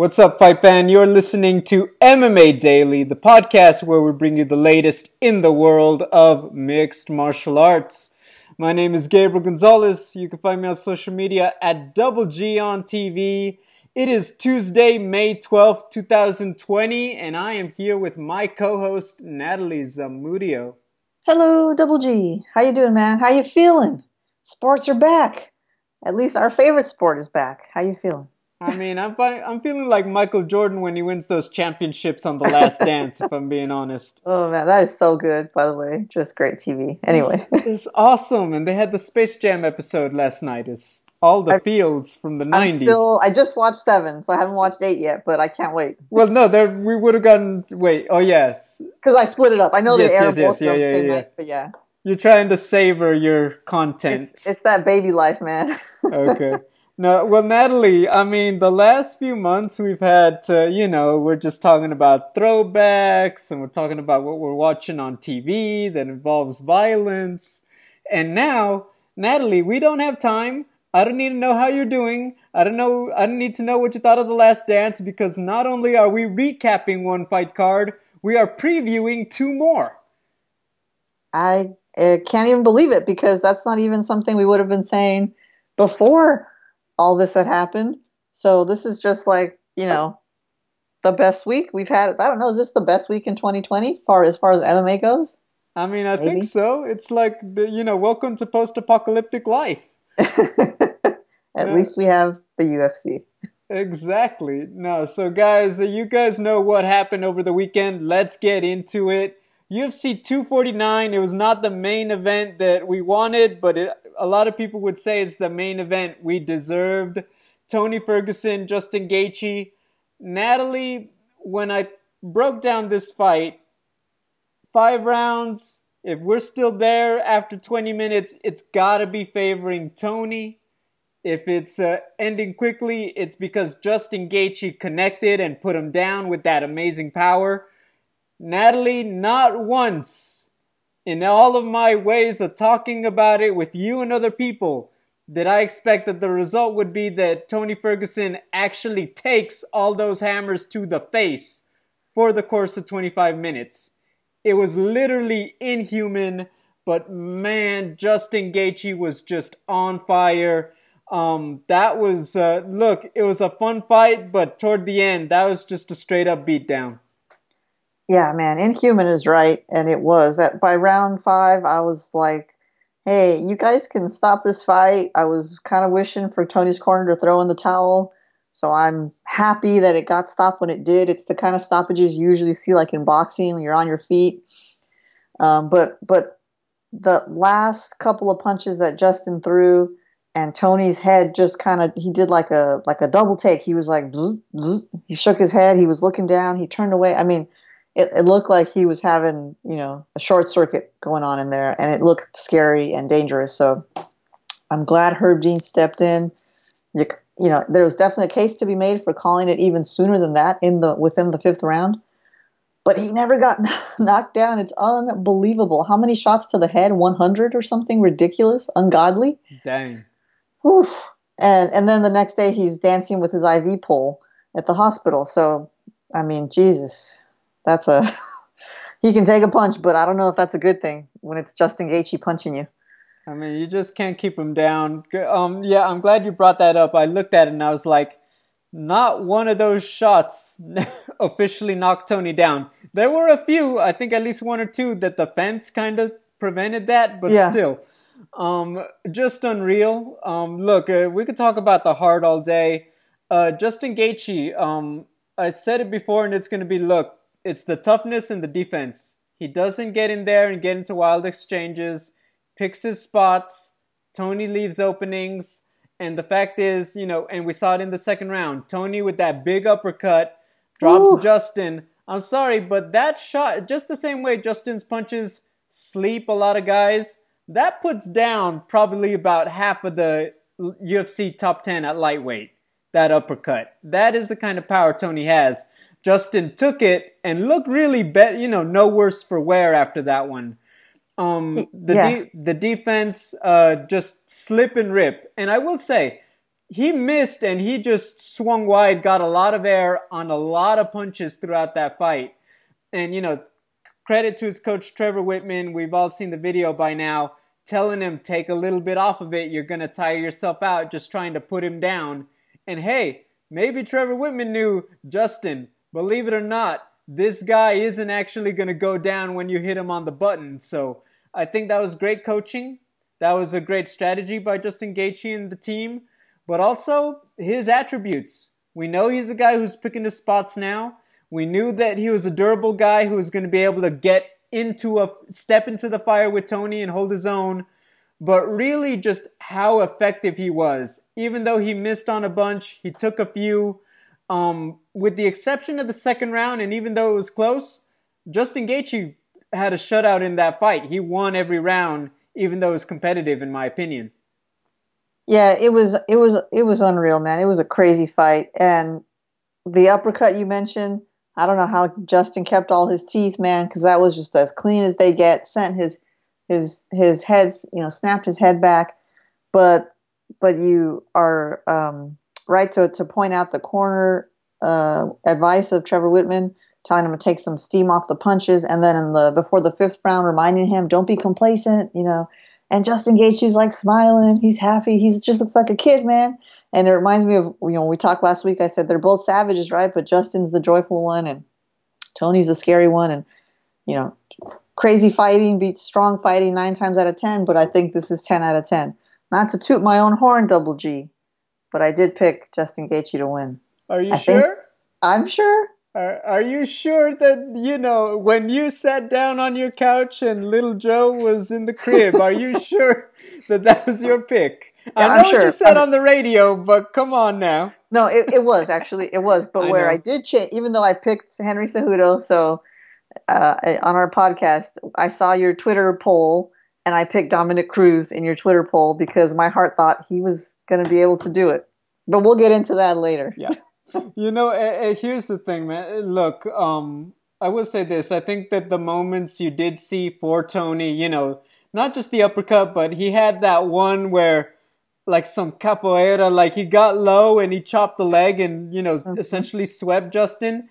What's up, fight fan? You're listening to MMA Daily, the podcast where we bring you the latest in the world of mixed martial arts. My name is Gabriel Gonzalez. You can find me on social media at Double G on TV. It is Tuesday, May 12th, 2020, and I am here with my co-host Natalie Zamudio. Hello, Double G. How you doing, man? How you feeling? Sports are back. At least our favorite sport is back. How you feeling? I mean, I'm I'm feeling like Michael Jordan when he wins those championships on The Last Dance. if I'm being honest. Oh man, that is so good. By the way, just great TV. Anyway, it's, it's awesome, and they had the Space Jam episode last night. It's all the i fields from the I'm 90s. Still, I just watched seven, so I haven't watched eight yet, but I can't wait. Well, no, there we would have gotten. Wait, oh yes, because I split it up. I know yes, they air yes, both yes, yeah, yeah, yeah. Night, but yeah. You're trying to savor your content. It's, it's that baby life, man. okay. No, well, Natalie, I mean, the last few months we've had, to, you know, we're just talking about throwbacks and we're talking about what we're watching on TV that involves violence. And now, Natalie, we don't have time. I don't need to know how you're doing. I don't know. I don't need to know what you thought of the last dance because not only are we recapping one fight card, we are previewing two more. I uh, can't even believe it because that's not even something we would have been saying before all this had happened. So this is just like, you know, the best week we've had. I don't know, is this the best week in 2020 far as far as MMA goes? I mean, I Maybe. think so. It's like the, you know, welcome to post-apocalyptic life. At least we have the UFC. Exactly. No, so guys, you guys know what happened over the weekend. Let's get into it. UFC 249, it was not the main event that we wanted, but it, a lot of people would say it's the main event we deserved. Tony Ferguson, Justin Gaethje, Natalie, when I broke down this fight, five rounds, if we're still there after 20 minutes, it's got to be favoring Tony. If it's uh, ending quickly, it's because Justin Gaethje connected and put him down with that amazing power. Natalie, not once in all of my ways of talking about it with you and other people did I expect that the result would be that Tony Ferguson actually takes all those hammers to the face for the course of 25 minutes. It was literally inhuman, but man, Justin Gaethje was just on fire. Um, that was, uh, look, it was a fun fight, but toward the end, that was just a straight up beatdown. Yeah, man, Inhuman is right, and it was. At, by round five, I was like, hey, you guys can stop this fight. I was kind of wishing for Tony's corner to throw in the towel. So I'm happy that it got stopped when it did. It's the kind of stoppages you usually see like in boxing when you're on your feet. Um, but but the last couple of punches that Justin threw and Tony's head just kind of he did like a like a double take. He was like zzz, zzz. he shook his head, he was looking down, he turned away. I mean, it, it, looked like he was having, you know, a short circuit going on in there, and it looked scary and dangerous. So I'm glad Herb Dean stepped in. You, you know, there was definitely a case to be made for calling it even sooner than that in the within the fifth round. But he never got knocked down. It's unbelievable. How many shots to the head? 100 or something ridiculous, ungodly. Dang. Oof. And and then the next day he's dancing with his IV pole at the hospital. So I mean, Jesus, that's a he can take a punch, but I don't know if that's a good thing when it's Justin Gaethje punching you. I mean, you just can't keep him down. Um, yeah, I'm glad you brought that up. I looked at it and I was like, not one of those shots officially knocked Tony down. There were a few, I think at least one or two, that the fence kind of prevented that, but yeah. still, um, just unreal. Um, look, uh, we could talk about the heart all day. Uh, Justin Gaethje, um, I said it before, and it's going to be look it's the toughness and the defense. He doesn't get in there and get into wild exchanges, picks his spots. Tony leaves openings. And the fact is, you know, and we saw it in the second round. Tony with that big uppercut drops Ooh. Justin. I'm sorry, but that shot, just the same way Justin's punches sleep a lot of guys, that puts down probably about half of the UFC top 10 at lightweight. That uppercut. That is the kind of power Tony has. Justin took it and looked really bet you know no worse for wear after that one. Um, the yeah. de- the defense uh, just slip and rip, and I will say, he missed and he just swung wide, got a lot of air on a lot of punches throughout that fight. And, you know, credit to his coach, Trevor Wittman. We've all seen the video by now telling him, take a little bit off of it. You're going to tire yourself out just trying to put him down. And hey, maybe Trevor Wittman knew, Justin, believe it or not, this guy isn't actually going to go down when you hit him on the button. So I think that was great coaching. That was a great strategy by Justin Gaethje and the team but also his attributes. We know he's a guy who's picking his spots now. We knew that he was a durable guy who was going to be able to get into a step into the fire with Tony and hold his own. But really, just how effective he was. Even though he missed on a bunch, he took a few. Um, with the exception of the second round, and even though it was close, Justin Gaethje had a shutout in that fight. He won every round, even though it was competitive, in my opinion. Yeah, it was it was it was unreal, man. It was a crazy fight, and the uppercut you mentioned. I don't know how Justin kept all his teeth, man, because that was just as clean as they get. Sent his his his heads, you know, snapped his head back. But but you are um, right to to point out the corner uh, advice of Trevor Wittman, telling him to take some steam off the punches, and then in the before the fifth round, reminding him, don't be complacent. You know, and Justin Gaethje's like smiling. He's happy. He just looks like a kid, man. And it reminds me of you know we talked last week. I said they're both savages, right? But Justin's the joyful one, and Tony's the scary one. And you know, crazy fighting beats strong fighting nine times out of ten. But I think this is ten out of ten. Not to toot my own horn, Double G, but I did pick Justin Gaethje to win. Are you I sure? I'm sure. Are, are you sure that, you know, when you sat down on your couch and little Joe was in the crib, are you sure that that was your pick? Yeah, I know I'm what sure. you said I'm, on the radio, but come on now. No, it, it was actually, it was. But I where know. I did change, even though I picked Henry Cejudo, so uh, on our podcast, I saw your Twitter poll and I picked Dominick Cruz in your Twitter poll because my heart thought he was going to be able to do it. But we'll get into that later. Yeah you know, uh, here's the thing, man. Look, um, I will say this. I think that the moments you did see for Tony, you know, not just the uppercut, but he had that one where, like some capoeira, like he got low and he chopped the leg and, you know, mm-hmm. essentially swept Justin.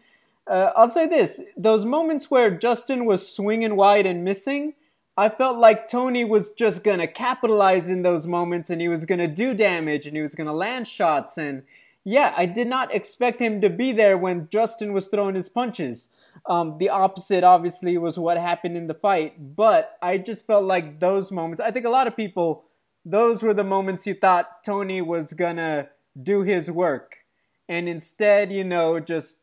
Uh, I'll say this those moments where Justin was swinging wide and missing, I felt like Tony was just to capitalize in those moments and he was to do damage and he was to land shots and yeah, I did not expect him to be there when Justin was throwing his punches. Um, the opposite, obviously, was what happened in the fight. But I just felt like those moments, I think a lot of people, those were the moments you thought Tony was gonna do his work. And instead, you know, just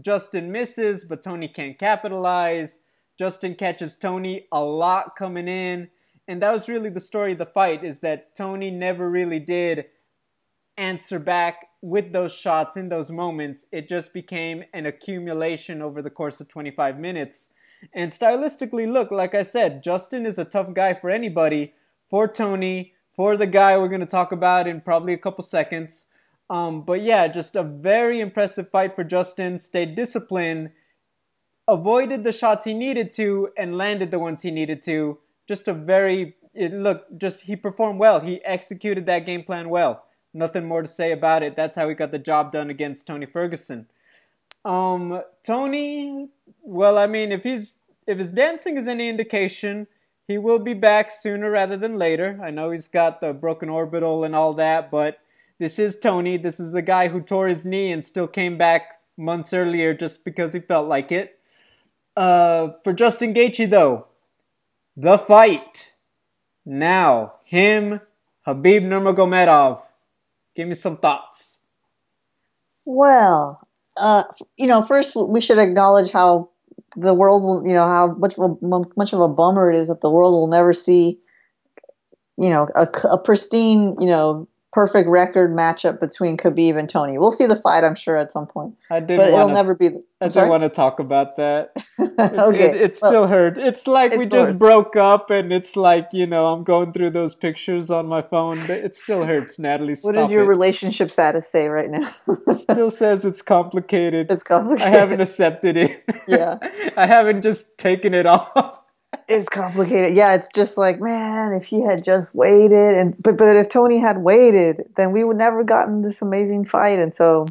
Justin misses, but Tony can't capitalize. Justin catches Tony a lot coming in. And that was really the story of the fight is that Tony never really did answer back with those shots in those moments, it just became an accumulation over the course of 25 minutes. And stylistically, look, like I said, Justin is a tough guy for anybody, for Tony, for the guy we're going to talk about in probably a couple seconds. Um, but yeah, just a very impressive fight for Justin. Stayed disciplined, avoided the shots he needed to, and landed the ones he needed to. Just a very, it looked, just he performed well. He executed that game plan well. Nothing more to say about it. That's how he got the job done against Tony Ferguson. Um, Tony, well, I mean, if he's if his dancing is any indication, he will be back sooner rather than later. I know he's got the broken orbital and all that, but this is Tony. This is the guy who tore his knee and still came back months earlier just because he felt like it. Uh, for Justin Gaethje, though, the fight. Now, him, Khabib Nurmagomedov. Give me some thoughts. Well, uh, you know, first we should acknowledge how the world will, you know, how much of a, much of a bummer it is that the world will never see, you know, a, a pristine, you know, perfect record matchup between Khabib and Tony. We'll see the fight, I'm sure, at some point. I did, but it'll never be. The, I don't want to talk about that. okay, it, it, still hurt. It's like we course. just broke up, and it's like you know I'm going through those pictures on my phone. But it still hurts, Natalie. what does your it. relationship status say right now? it still says it's complicated. It's complicated. I haven't accepted it. Yeah, I haven't just taken it off. It's complicated. Yeah, it's just like, man, if he had just waited and but but if Tony had waited, then we would never gotten this amazing fight. And so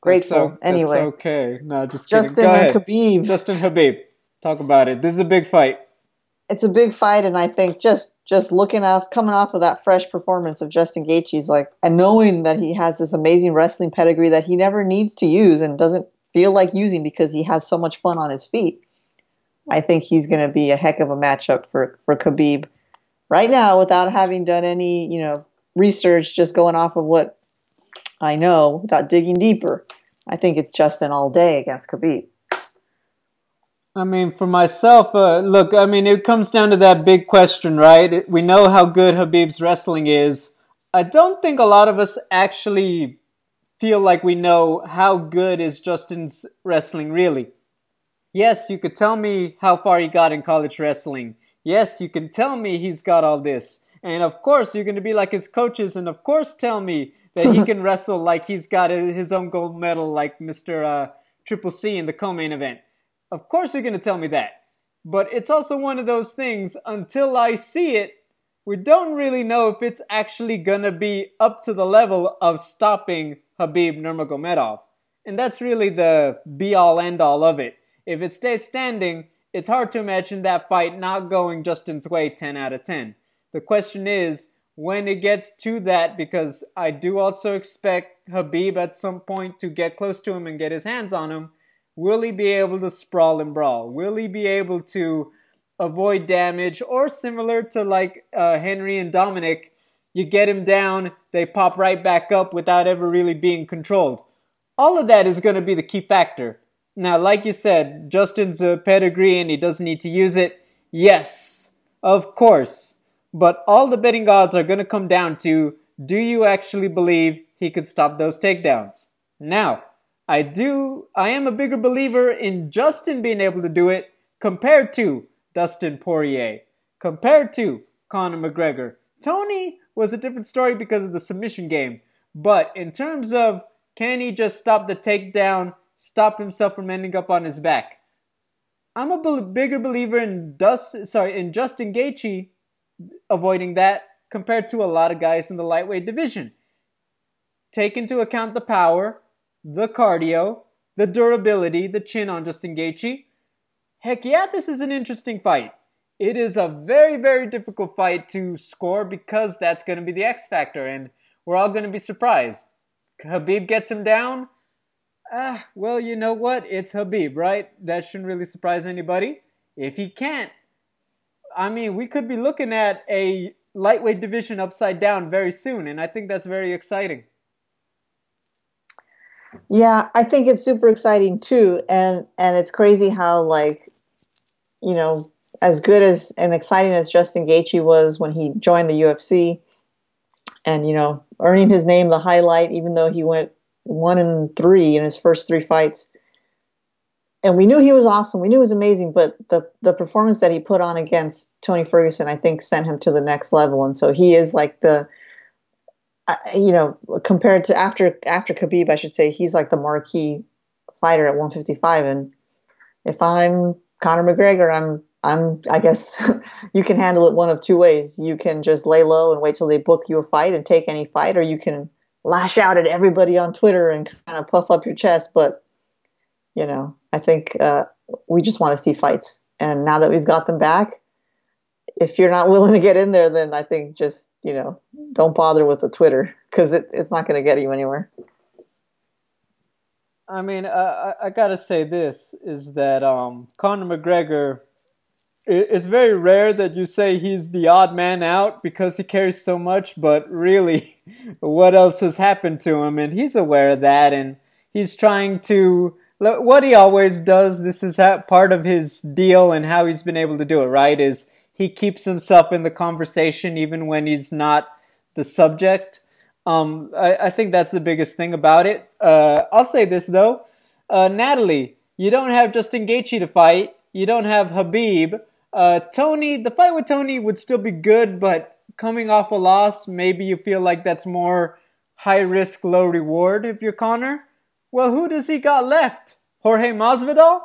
grateful. That's, anyway. That's okay. No, just Justin and Khabib. Justin Khabib. Talk about it. This is a big fight. It's a big fight, and I think just just looking off, coming off of that fresh performance of Justin Gaethje's like, and knowing that he has this amazing wrestling pedigree that he never needs to use and doesn't feel like using because he has so much fun on his feet. I think he's going to be a heck of a matchup for for Khabib. Right now, without having done any, you know, research, just going off of what I know without digging deeper, I think it's Justin all day against Khabib. I mean, for myself, uh, look, I mean, it comes down to that big question, right? We know how good Khabib's wrestling is. I don't think a lot of us actually feel like we know how good is Justin's wrestling really. Yes, you could tell me how far he got in college wrestling. Yes, you can tell me he's got all this. And of course, you're going to be like his coaches, and of course, tell me that he can wrestle like he's got his own gold medal, like Mr. Uh, Triple C in the co main event. Of course, you're going to tell me that. But it's also one of those things, until I see it, we don't really know if it's actually going to be up to the level of stopping Khabib Nurmagomedov. And that's really the be all end all of it. If it stays standing, it's hard to imagine that fight not going Justin's way 10 out of 10. The question is, when it gets to that, because I do also expect Khabib at some point to get close to him and get his hands on him, Will he be able to sprawl and brawl? Will he be able to avoid damage? Or similar to like uh, Henry and Dominick, you get him down, they pop right back up without ever really being controlled. All of that is going to be the key factor. Now, like you said, Justin's a pedigree and he doesn't need to use it. Yes, of course. But all the betting odds are going to come down to do you actually believe he could stop those takedowns? Now, I do, I am a bigger believer in Justin being able to do it compared to Dustin Poirier, compared to Conor McGregor. Tony was a different story because of the submission game, but in terms of can he just stop the takedown, stop himself from ending up on his back? I'm a bigger believer in Dust, sorry, in Justin Gaethje avoiding that compared to a lot of guys in the lightweight division. Take into account the power, the cardio, the durability, the chin on Justin Gaethje. Heck yeah, this is an interesting fight. It is a very, very difficult fight to score because that's going to be the X factor, and we're all going to be surprised. Khabib gets him down. Ah, well, you know what? It's Khabib, right? That shouldn't really surprise anybody. If he can't, I mean, we could be looking at a lightweight division upside down very soon, and I think that's very exciting. Yeah, I think it's super exciting too, and and it's crazy how like, you know, as good as and exciting as Justin Gaethje was when he joined the UFC, and you know, earning his name the highlight, even though he went one and three in his first three fights. And we knew he was awesome. We knew he was amazing, but the the performance that he put on against Tony Ferguson, I think, sent him to the next level. And so he is like the you know, compared to after after Khabib, I should say he's like the marquee fighter at 155. And if I'm Conor McGregor, I'm I'm I guess you can handle it one of two ways. You can just lay low and wait till they book you a fight and take any fight, or you can lash out at everybody on Twitter and kind of puff up your chest. But you know, I think uh, we just want to see fights, and now that we've got them back, if you're not willing to get in there, then I think just you know don't bother with the Twitter because it, it's not going to get you anywhere. I mean, I, I gotta say this is that um, Conor McGregor. It's very rare that you say he's the odd man out because he carries so much, but really, what else has happened to him? And he's aware of that, and he's trying to what he always does. This is part of his deal and how he's been able to do it. Right? Is he keeps himself in the conversation even when he's not the subject. Um, I, I, think that's the biggest thing about it. Uh, I'll say this though, uh, Natalie, you don't have Justin Gaethje to fight. You don't have Khabib. Uh, Tony, the fight with Tony would still be good, but coming off a loss, maybe you feel like that's more high risk, low reward if you're Conor. Well, who does he got left? Jorge Masvidal?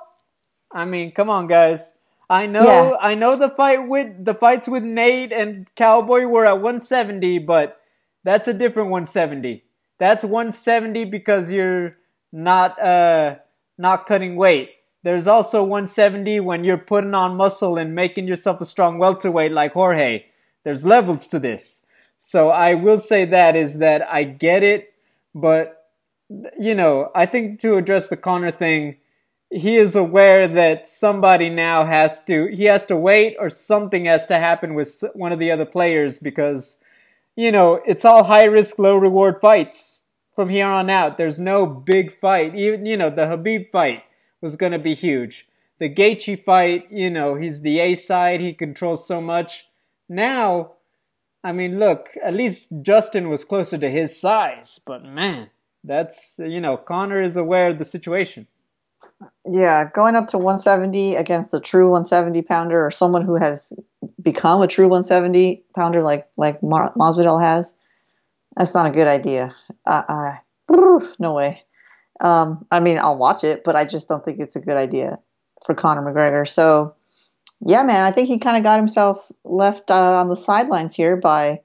I mean, come on, guys. I know, Yeah. I know the fight with the fights with Nate and Cowboy were at 170, but that's a different 170. That's 170 because you're not uh not cutting weight. There's also 170 when you're putting on muscle and making yourself a strong welterweight like Jorge. There's levels to this. So I will say that is that I get it, but you know, I think to address the Conor thing, he is aware that somebody now has to he has to wait or something has to happen with one of the other players because you know it's all high risk low reward fights from here on out there's no big fight even you know the Khabib fight was going to be huge the Gaethje fight you know he's the A side he controls so much now I mean look at least Justin was closer to his size but man that's you know Conor is aware of the situation Yeah, going up to 170 against a true 170 pounder or someone who has become a true 170 pounder like like Masvidal has, that's not a good idea. Uh, uh, no way. Um, I mean, I'll watch it, but I just don't think it's a good idea for Conor McGregor. So, yeah, man, I think he kind of got himself left uh, on the sidelines here by,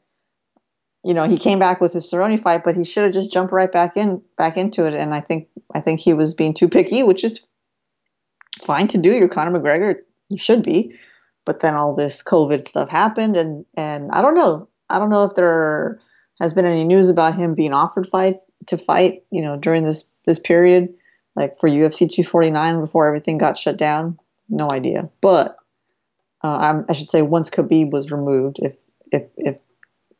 you know, he came back with his Cerrone fight, but he should have just jumped right back in, back into it. And I think, I think he was being too picky, which is fine to do. You're Conor McGregor, you should be. But then all this COVID stuff happened, and and I don't know. I don't know if there has been any news about him being offered fight to fight, you know, during this this period, like for UFC 249 before everything got shut down. No idea. But uh, I should say once Khabib was removed, if if if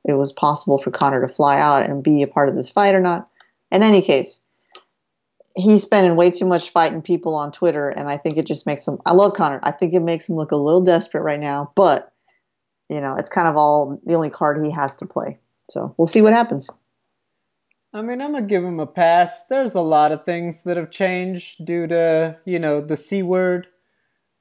it was possible for Conor to fly out and be a part of this fight or not. In any case, he's spending way too much fighting people on Twitter, and I think it just makes him. I love Conor. I think it makes him look a little desperate right now, but you know, it's kind of all the only card he has to play. So we'll see what happens. I mean, I'm gonna give him a pass. There's a lot of things that have changed due to, you know, the C word.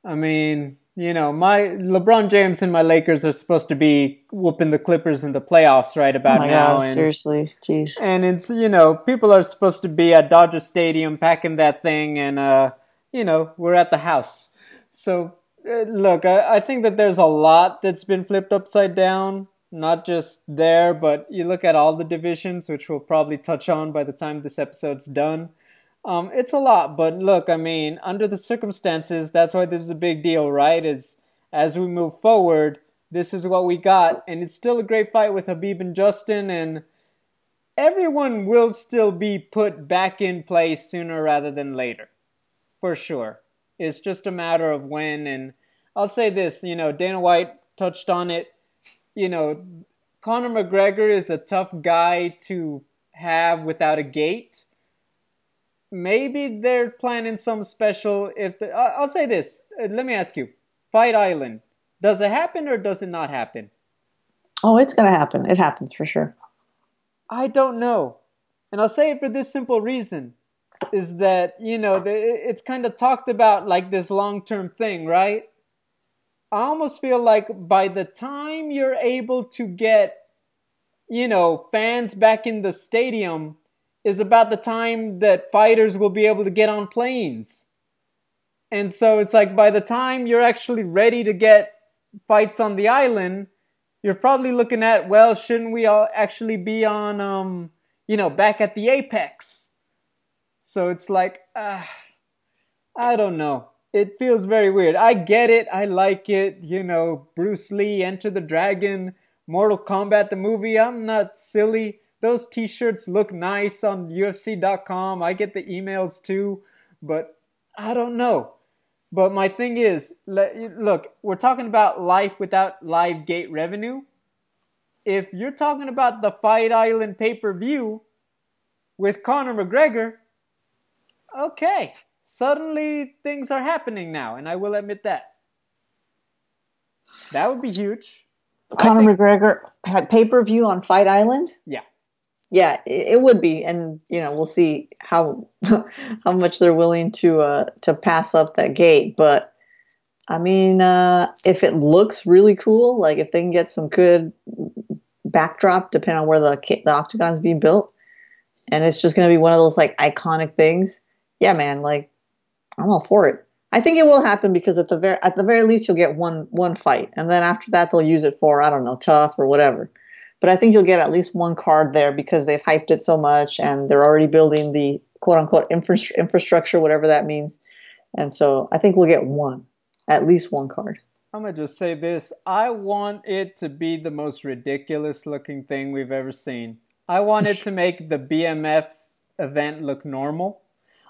I mean, you know, my LeBron James and my Lakers are supposed to be whooping the Clippers in the playoffs right Oh about my now. god, and, seriously, jeez. and it's, you know, people are supposed to be at Dodger Stadium packing that thing, and, uh, you know, we're at the house. So, uh, look, I, I think that there's a lot that's been flipped upside down. Not just there, but you look at all the divisions, which we'll probably touch on by the time this episode's done. Um, it's a lot, but look, I mean, under the circumstances, that's why this is a big deal, right? Is as we move forward, this is what we got, and it's still a great fight with Khabib and Justin, and everyone will still be put back in place sooner rather than later, for sure. It's just a matter of when, and I'll say this, you know, Dana White touched on it. You know, Conor McGregor is a tough guy to have without a gate maybe they're planning some special if the, i'll say this Uh, let me ask you fight island does it happen or does it not happen Oh, it's gonna happen. It happens for sure. i don't know and i'll say it for this simple reason is that you know the, it's kind of talked about like this long-term thing right i almost feel like by the time you're able to get you know fans back in the stadium is about the time that fighters will be able to get on planes. And so it's like by the time you're actually ready to get fights on the island, you're probably looking at, well, shouldn't we all actually be on, um, you know, back at the apex? So it's like, uh, I don't know. It feels very weird. I get it. I like it. You know, Bruce Lee, Enter the Dragon, Mortal Kombat, the movie. I'm not silly. Those t shirts look nice on UFC.com. I get the emails too, but I don't know. But my thing is, look, we're talking about life without live gate revenue. If you're talking about the Fight Island pay per view with Conor McGregor, okay, suddenly things are happening now, and I will admit that. That would be huge. Conor think- McGregor had pay per view on Fight Island. Yeah. Yeah, it, it would be, and you know we'll see how how much they're willing to uh, to pass up that gate. But I mean, uh, if it looks really cool, like if they can get some good backdrop, depending on where the the octagon's being built, and it's just going to be one of those like iconic things. Yeah, man, like I'm all for it. I think it will happen because at the very at the very least you'll get one one fight, and then after that they'll use it for I don't know TUF or whatever. But I think you'll get at least one card there because they've hyped it so much and they're already building the quote unquote infra- infrastructure, whatever that means. And so I think we'll get one, at least one card. I'm gonna just say this. I want it to be the most ridiculous looking thing we've ever seen. I want it to make the BMF event look normal.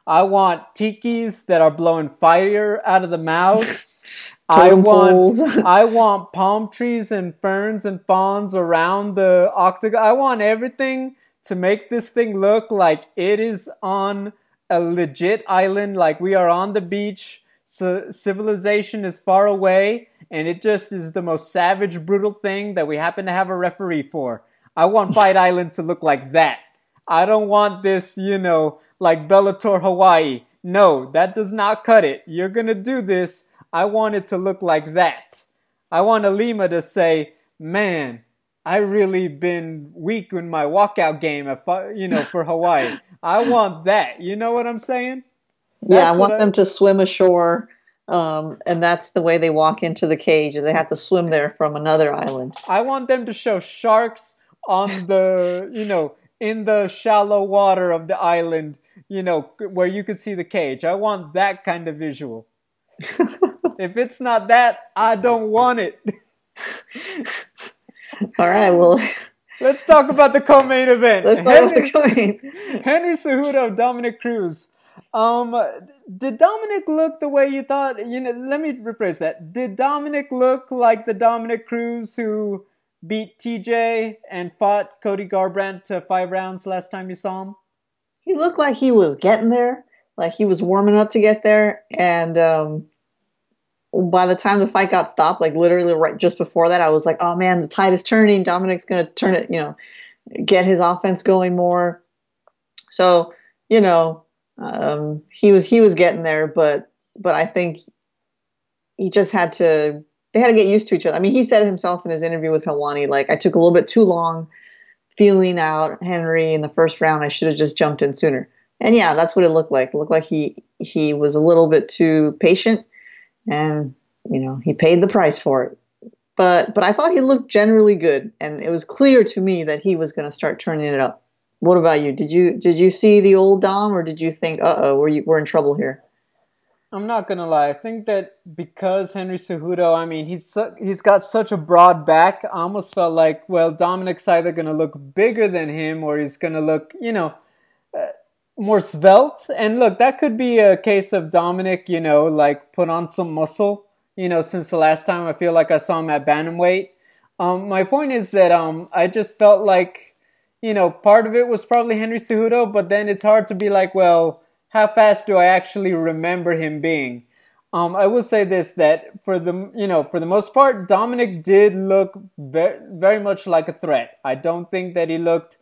I want tikis that are blowing fire out of the mouths. I want I want palm trees and ferns and fawns around the octagon. I want everything to make this thing look like it is on a legit island, like we are on the beach. So civilization is far away, and it just is the most savage, brutal thing that we happen to have a referee for. I want Fight Island to look like that. I don't want this, you know, like Bellator Hawaii. No, that does not cut it. You're gonna do this. I want it to look like that. I want Ilima to say, man, I really been weak in my walkout game, you know, for Hawaii. I want that. You know what I'm saying? That's yeah, I want I, them to swim ashore, um, and that's the way they walk into the cage, and they have to swim there from another island. I want them to show sharks on the, you know, in the shallow water of the island, you know, where you can see the cage. I want that kind of visual. if it's not that, I don't want it. All right, well. Let's talk about the co-main event. Let's Henry, talk about the co-main. Henry Cejudo, Dominick Cruz. Um, did Dominick look the way you thought? You know, let me rephrase that. Did Dominick look like the Dominick Cruz who beat TJ and fought Cody Garbrandt to five rounds last time you saw him? He looked like he was getting there, like he was warming up to get there, and um, by the time the fight got stopped, like literally right just before that, I was like, oh man, the tide is turning. Dominick's going to turn it, you know, get his offense going more. So, you know, um, he was he was getting there, but but I think he just had to they had to get used to each other. I mean, he said himself in his interview with Helwani, like I took a little bit too long feeling out Henry in the first round. I should have just jumped in sooner. And yeah, that's what it looked like. It looked like he he was a little bit too patient and you know he paid the price for it. But but I thought he looked generally good, and it was clear to me that he was going to start turning it up. What about you? Did you did you see the old Dom, or did you think, uh oh, we're we're in trouble here? I'm not gonna lie. I think that because Henry Cejudo, I mean, he's su- he's got such a broad back. I almost felt like, well, Dominick's either gonna look bigger than him, or he's gonna look, you know, uh, more svelte. And look, that could be a case of Dominick, you know, like put on some muscle, you know, since the last time I feel like I saw him at bantamweight. Um, my point is that um, I just felt like, you know, part of it was probably Henry Cejudo, but then it's hard to be like, well, how fast do I actually remember him being? Um, I will say this that for the you know for the most part, Dominick did look very very much like a threat. I don't think that he looked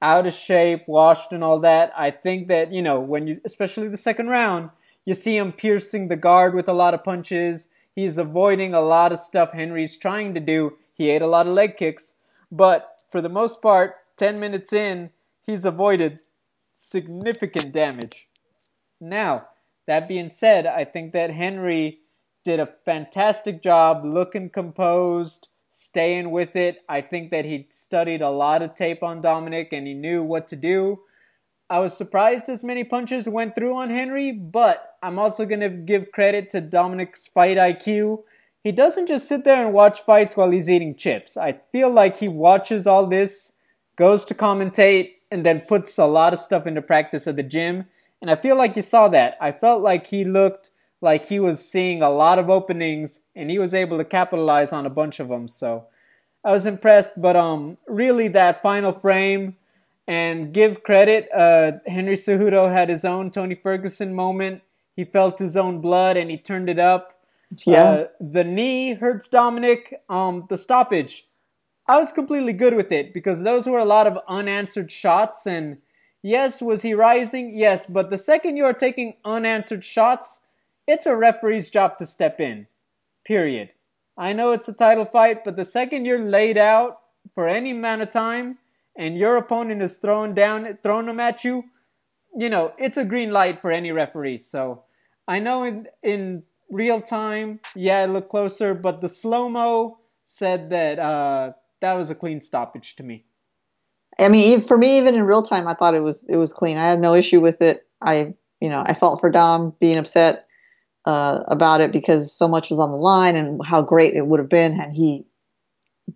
out of shape, washed, and all that. I think that, you know, when you, especially the second round, you see him piercing the guard with a lot of punches. He's avoiding a lot of stuff Henry's trying to do. He ate a lot of leg kicks. But for the most part, 10 minutes in, he's avoided significant damage. Now, that being said, I think that Henry did a fantastic job looking composed staying with it. I think that he studied a lot of tape on Dominick and he knew what to do. I was surprised as many punches went through on Henry, but I'm also going to give credit to Dominick's fight IQ. He doesn't just sit there and watch fights while he's eating chips. I feel like he watches all this, goes to commentate, and then puts a lot of stuff into practice at the gym. And I feel like you saw that. I felt like he looked like he was seeing a lot of openings and he was able to capitalize on a bunch of them. So I was impressed. But um, really, that final frame and give credit. Uh, Henry Cejudo had his own Tony Ferguson moment. He felt his own blood and he turned it up. Yeah. Uh, the knee hurts Dominick. Um, the stoppage. I was completely good with it because those were a lot of unanswered shots. And yes, was he rising? Yes. But the second you are taking unanswered shots, it's a referee's job to step in. Period. I know it's a title fight, but the second you're laid out for any amount of time and your opponent is throwing down throwing them at you, you know, it's a green light for any referee. So I know in in real time, yeah, it looked closer, but the slow mo said that uh, that was a clean stoppage to me. I mean, for me, even in real time, I thought it was it was clean. I had no issue with it. I, you know, I felt for Dom being upset uh, about it because so much was on the line and how great it would have been had he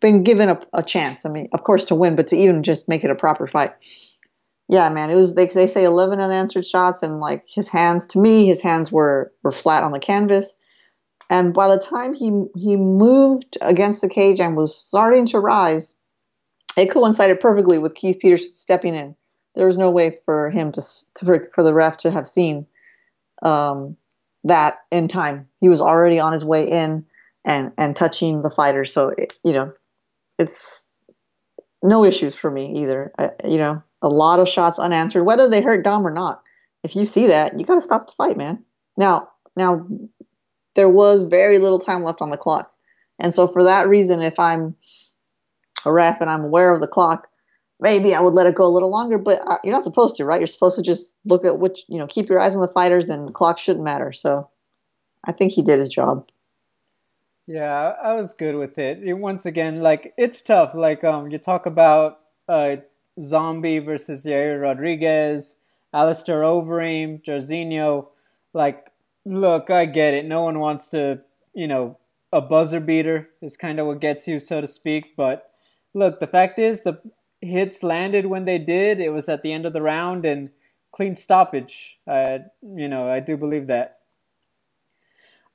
been given a, a chance. I mean, of course, to win, but to even just make it a proper fight. Yeah, man, it was. They, they say eleven unanswered shots, and like his hands, to me, his hands were were flat on the canvas. And by the time he he moved against the cage and was starting to rise, it coincided perfectly with Keith Peterson stepping in. There was no way for him to, to for, the ref to have seen um, that in time. He was already on his way in and and touching the fighter. So it, you know, it's no issues for me either. I, you know, a lot of shots unanswered, whether they hurt Dom or not. If you see that, you got to stop the fight, man. Now, now there was very little time left on the clock, and so for that reason, if I'm a ref and I'm aware of the clock, maybe I would let it go a little longer. But uh, you're not supposed to, right? You're supposed to just look at which, you know, keep your eyes on the fighters, and the clock shouldn't matter. So I think he did his job. Yeah, I was good with it. once again, like it's tough. Like um, you talk about uh, Zombie versus Yair Rodriguez, Alistair Overeem, Jairzinho. Like, look, I get it. No one wants to, you know, a buzzer beater is kind of what gets you, so to speak. But look, the fact is the hits landed when they did. It was at the end of the round and clean stoppage. Uh, you know, I do believe that.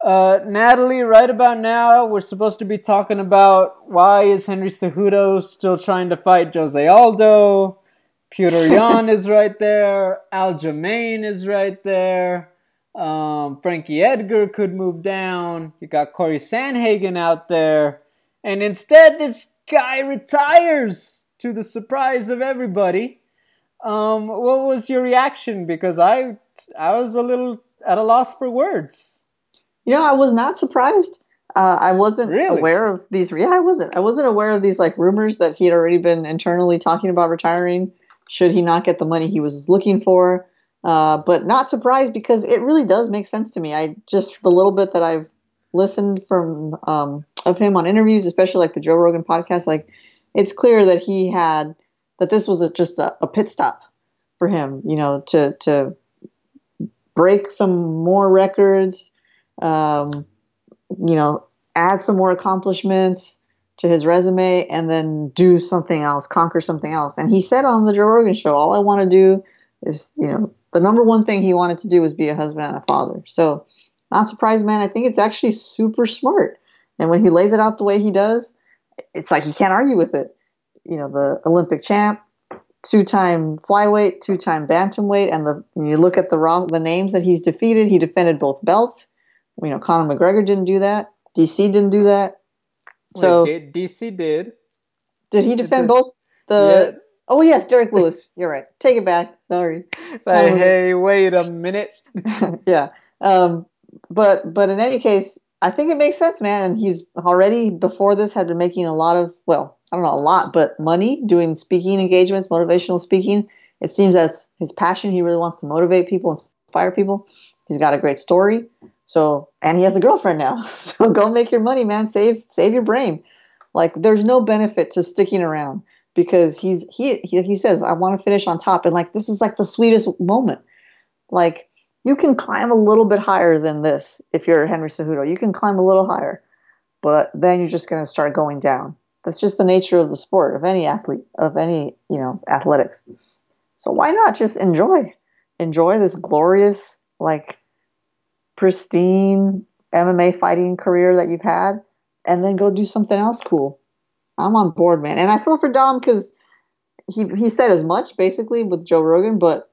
Uh, Natalie, right about now, we're supposed to be talking about why is Henry Cejudo still trying to fight Jose Aldo? Petr Yan is right there. Aljamain is right there. Um, Frankie Edgar could move down. You got Cory Sandhagen out there. And instead, this guy retires to the surprise of everybody. Um, what was your reaction? Because I, I was a little at a loss for words. You know, I was not surprised. Uh, I wasn't really? aware of these. Yeah, I wasn't. I wasn't aware of these like rumors that he had already been internally talking about retiring. Should he not get the money he was looking for? Uh, but not surprised because it really does make sense to me. I just the little bit that I've listened from um, of him on interviews, especially like the Joe Rogan podcast, like it's clear that he had that this was a, just a, a pit stop for him. You know, to to break some more records um, you know, add some more accomplishments to his resume and then do something else, conquer something else. And he said on the Joe Rogan show, all I want to do is, you know, the number one thing he wanted to do was be a husband and a father. So, not surprised, man. I think it's actually super smart. And when he lays it out the way he does, it's like you can't argue with it. You know, the Olympic champ, two-time flyweight, two-time bantamweight, and the you look at the the names that he's defeated. He defended both belts you know, Conor McGregor didn't do that. DC didn't do that. So Wait, DC did. Did he defend both the? Yeah. Oh yes, Derrick Lewis. You're right. Take it back. Sorry. Hey, hey, wait a minute. yeah. Um, but but in any case, I think it makes sense, man. And he's already before this had been making a lot of well, I don't know a lot, but money doing speaking engagements, motivational speaking. It seems that's his passion. He really wants to motivate people, inspire people. He's got a great story. So, and he has a girlfriend now. So go make your money, man. Save save your brain. Like there's no benefit to sticking around because he's he he, he says I want to finish on top and like this is like the sweetest moment. Like you can climb a little bit higher than this if you're Henry Cejudo. You can climb a little higher, but then you're just going to start going down. That's just the nature of the sport of any athlete of any, you know, athletics. So why not just enjoy enjoy this glorious like pristine MMA fighting career that you've had and then go do something else cool. I'm on board, man. And I feel for Dom because he he said as much basically with Joe Rogan, but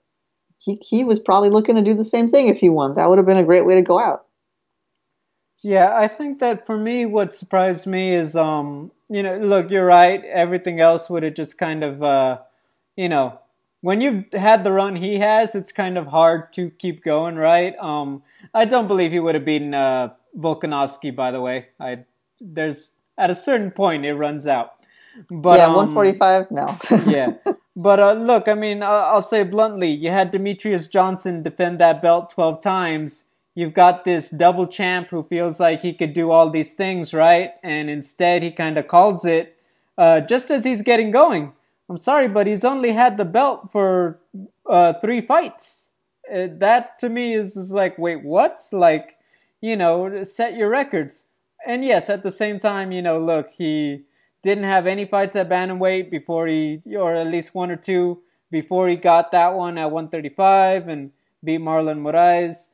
he he was probably looking to do the same thing if he won. That would have been a great way to go out. Yeah, I think that for me, what surprised me is, um, you know, look, you're right. Everything else would have just kind of, uh, you know, when you've had the run he has, it's kind of hard to keep going, right? Um, I don't believe he would have beaten uh, Volkanovski, by the way. I there's at a certain point it runs out. But yeah, um, 145. No. yeah, but uh, look, I mean, I'll say bluntly, you had Demetrious Johnson defend that belt 12 times. you've got this double champ who feels like he could do all these things, right? And instead he kind of calls it uh, just as he's getting going. I'm sorry, but he's only had the belt for uh, three fights. Uh, that to me is, is like, wait, what? Like, you know, set your records. And yes, at the same time, you know, look, he didn't have any fights at bantamweight before he, or at least one or two before he got that one at 135 and beat Marlon Moraes.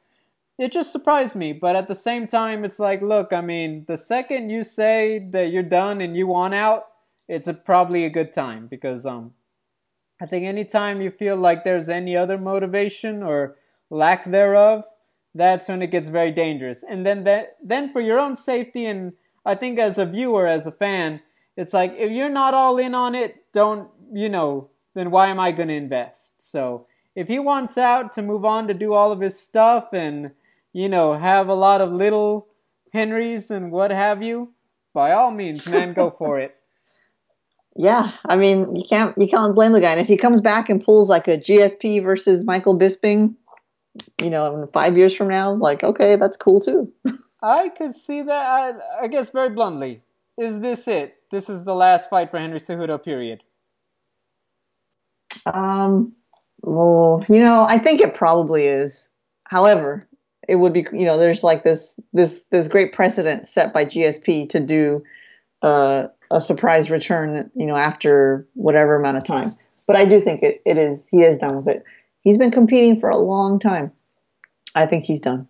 It just surprised me, but at the same time, it's like, look, I mean, the second you say that you're done and you want out, it's a, probably a good time because um, I think anytime you feel like there's any other motivation or lack thereof, that's when it gets very dangerous. And then that then for your own safety and I think as a viewer, as a fan, it's like if you're not all in on it, don't you know, then why am I gonna invest? So if he wants out to move on to do all of his stuff and, you know, have a lot of little Henrys and what have you, by all means, man, go for it. Yeah, I mean, you can't you can't blame the guy. And if he comes back and pulls like a GSP versus Michael Bisping, you know, five years from now, like okay, that's cool too. I could see that. I, I guess very bluntly, is this it? This is the last fight for Henry Cejudo. Period. Um. Well, you know, I think it probably is. However, it would be you know, there's like this this this great precedent set by GSP to do. Uh, a surprise return, you know, after whatever amount of time. But I do think it, it is he is done with it. He's been competing for a long time. I think he's done.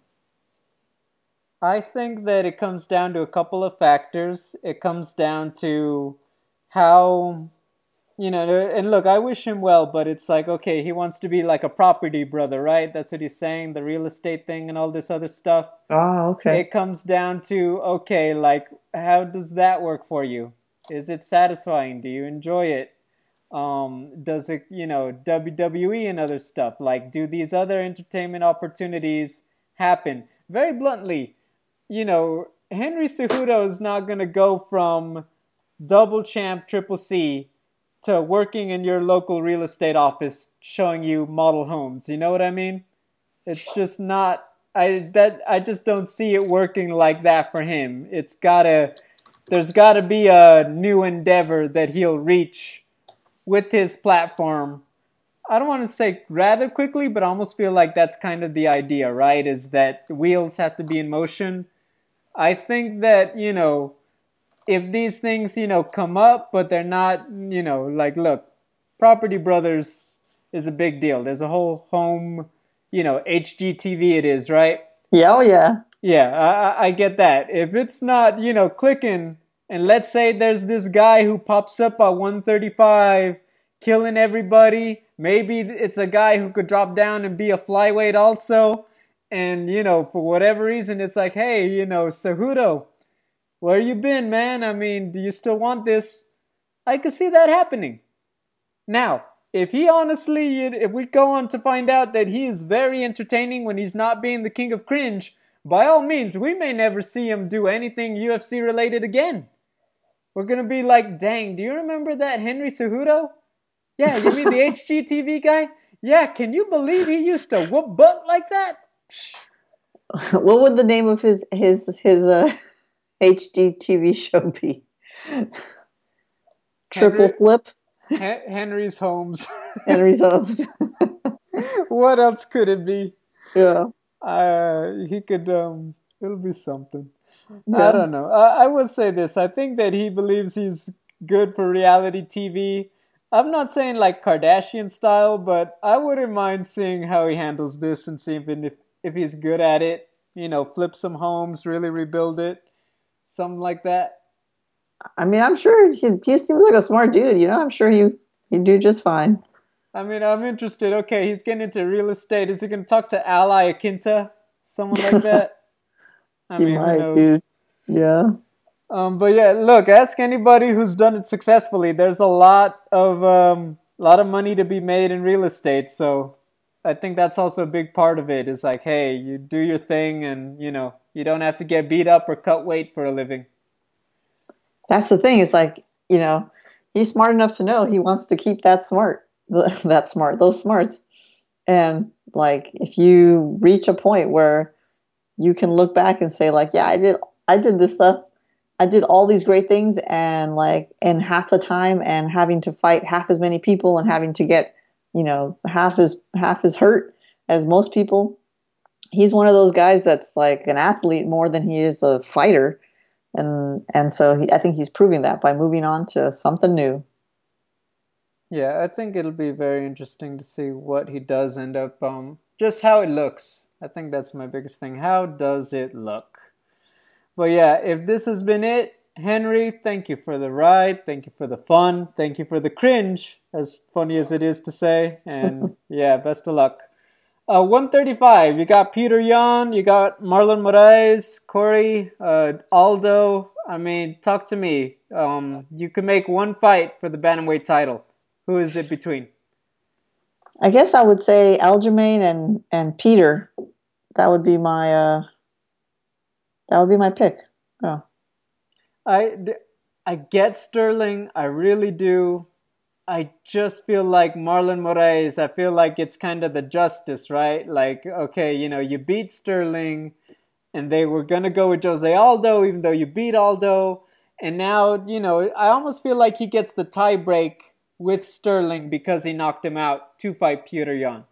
I think that it comes down to a couple of factors. It comes down to how you know, and look, I wish him well, but it's like, okay, he wants to be like a property brother, right? That's what he's saying, the real estate thing and all this other stuff. Oh, okay. It comes down to, okay, like, how does that work for you? Is it satisfying? Do you enjoy it? Um, does it, you know, WWE and other stuff? Like, do these other entertainment opportunities happen? Very bluntly, you know, Henry Cejudo is not going to go from double champ triple C to working in your local real estate office showing you model homes. You know what I mean? It's just not I that I just don't see it working like that for him. It's got to there's got to be a new endeavor that he'll reach with his platform. I don't want to say rather quickly, but I almost feel like that's kind of the idea, right? Is that wheels have to be in motion. I think that, you know, if these things, you know, come up, but they're not, you know, like, look, Property Brothers is a big deal. There's a whole home, you know, HGTV it is, right? Yeah, oh yeah. Yeah, I, I get that. If it's not, you know, clicking, and let's say there's this guy who pops up at 135, killing everybody. Maybe it's a guy who could drop down and be a flyweight also. And, you know, for whatever reason, it's like, hey, you know, Cejudo, where you been, man? I mean, do you still want this? I could see that happening. Now, if he honestly, if we go on to find out that he is very entertaining when he's not being the king of cringe, by all means, we may never see him do anything UFC related again. We're gonna be like, dang, do you remember that Henry Cejudo? Yeah, you mean the HGTV guy? Yeah, can you believe he used to whoop butt like that? What would the name of his his his uh, HGTV show be? Triple Henry, flip. Henry's Homes. Henry's Homes. what else could it be? Yeah. Uh, he could. Um, it'll be something. Yeah. I don't know. I, I would say this. I think that he believes he's good for reality TV. I'm not saying like Kardashian style, but I wouldn't mind seeing how he handles this and seeing if if he's good at it. You know, flip some homes, really rebuild it, something like that. I mean, I'm sure he, he seems like a smart dude. You know, I'm sure he he'd do just fine. I mean, I'm interested. Okay, he's getting into real estate. Is he going to talk to Al Iaquinta, someone like that? I he mean, might, who knows? dude. Yeah. Um, but yeah, look, ask anybody who's done it successfully. There's a lot of um, lot of money to be made in real estate, so I think that's also a big part of it. Is like, hey, you do your thing, and you know, you don't have to get beat up or cut weight for a living. That's the thing. It's like you know, he's smart enough to know he wants to keep that smart, that smart, those smarts, and like if you reach a point where you can look back and say like, yeah, I did I did this stuff. I did all these great things and like in half the time and having to fight half as many people and having to get, you know, half as half as hurt as most people. He's one of those guys that's like an athlete more than he is a fighter. And and so he, I think he's proving that by moving on to something new. Yeah, I think it'll be very interesting to see what he does end up um just how it looks. I think that's my biggest thing. How does it look? But yeah, if this has been it, Henry, thank you for the ride. Thank you for the fun. Thank you for the cringe, as funny as it is to say. And yeah, best of luck. Uh, 135, you got Petr Yan, you got Marlon Moraes, Cory, uh, Aldo. I mean, talk to me. Um, you can make one fight for the bantamweight title. Who is it between? I guess I would say Aljamain and and Peter. That would be my uh, that would be my pick. Oh. I I get Sterling. I really do. I just feel like Marlon Moraes. I feel like it's kind of the justice, right? Like, okay, you know, you beat Sterling, and they were gonna go with Jose Aldo, even though you beat Aldo, and now, you know, I almost feel like he gets the tie break with Sterling because he knocked him out to fight Petr Yan.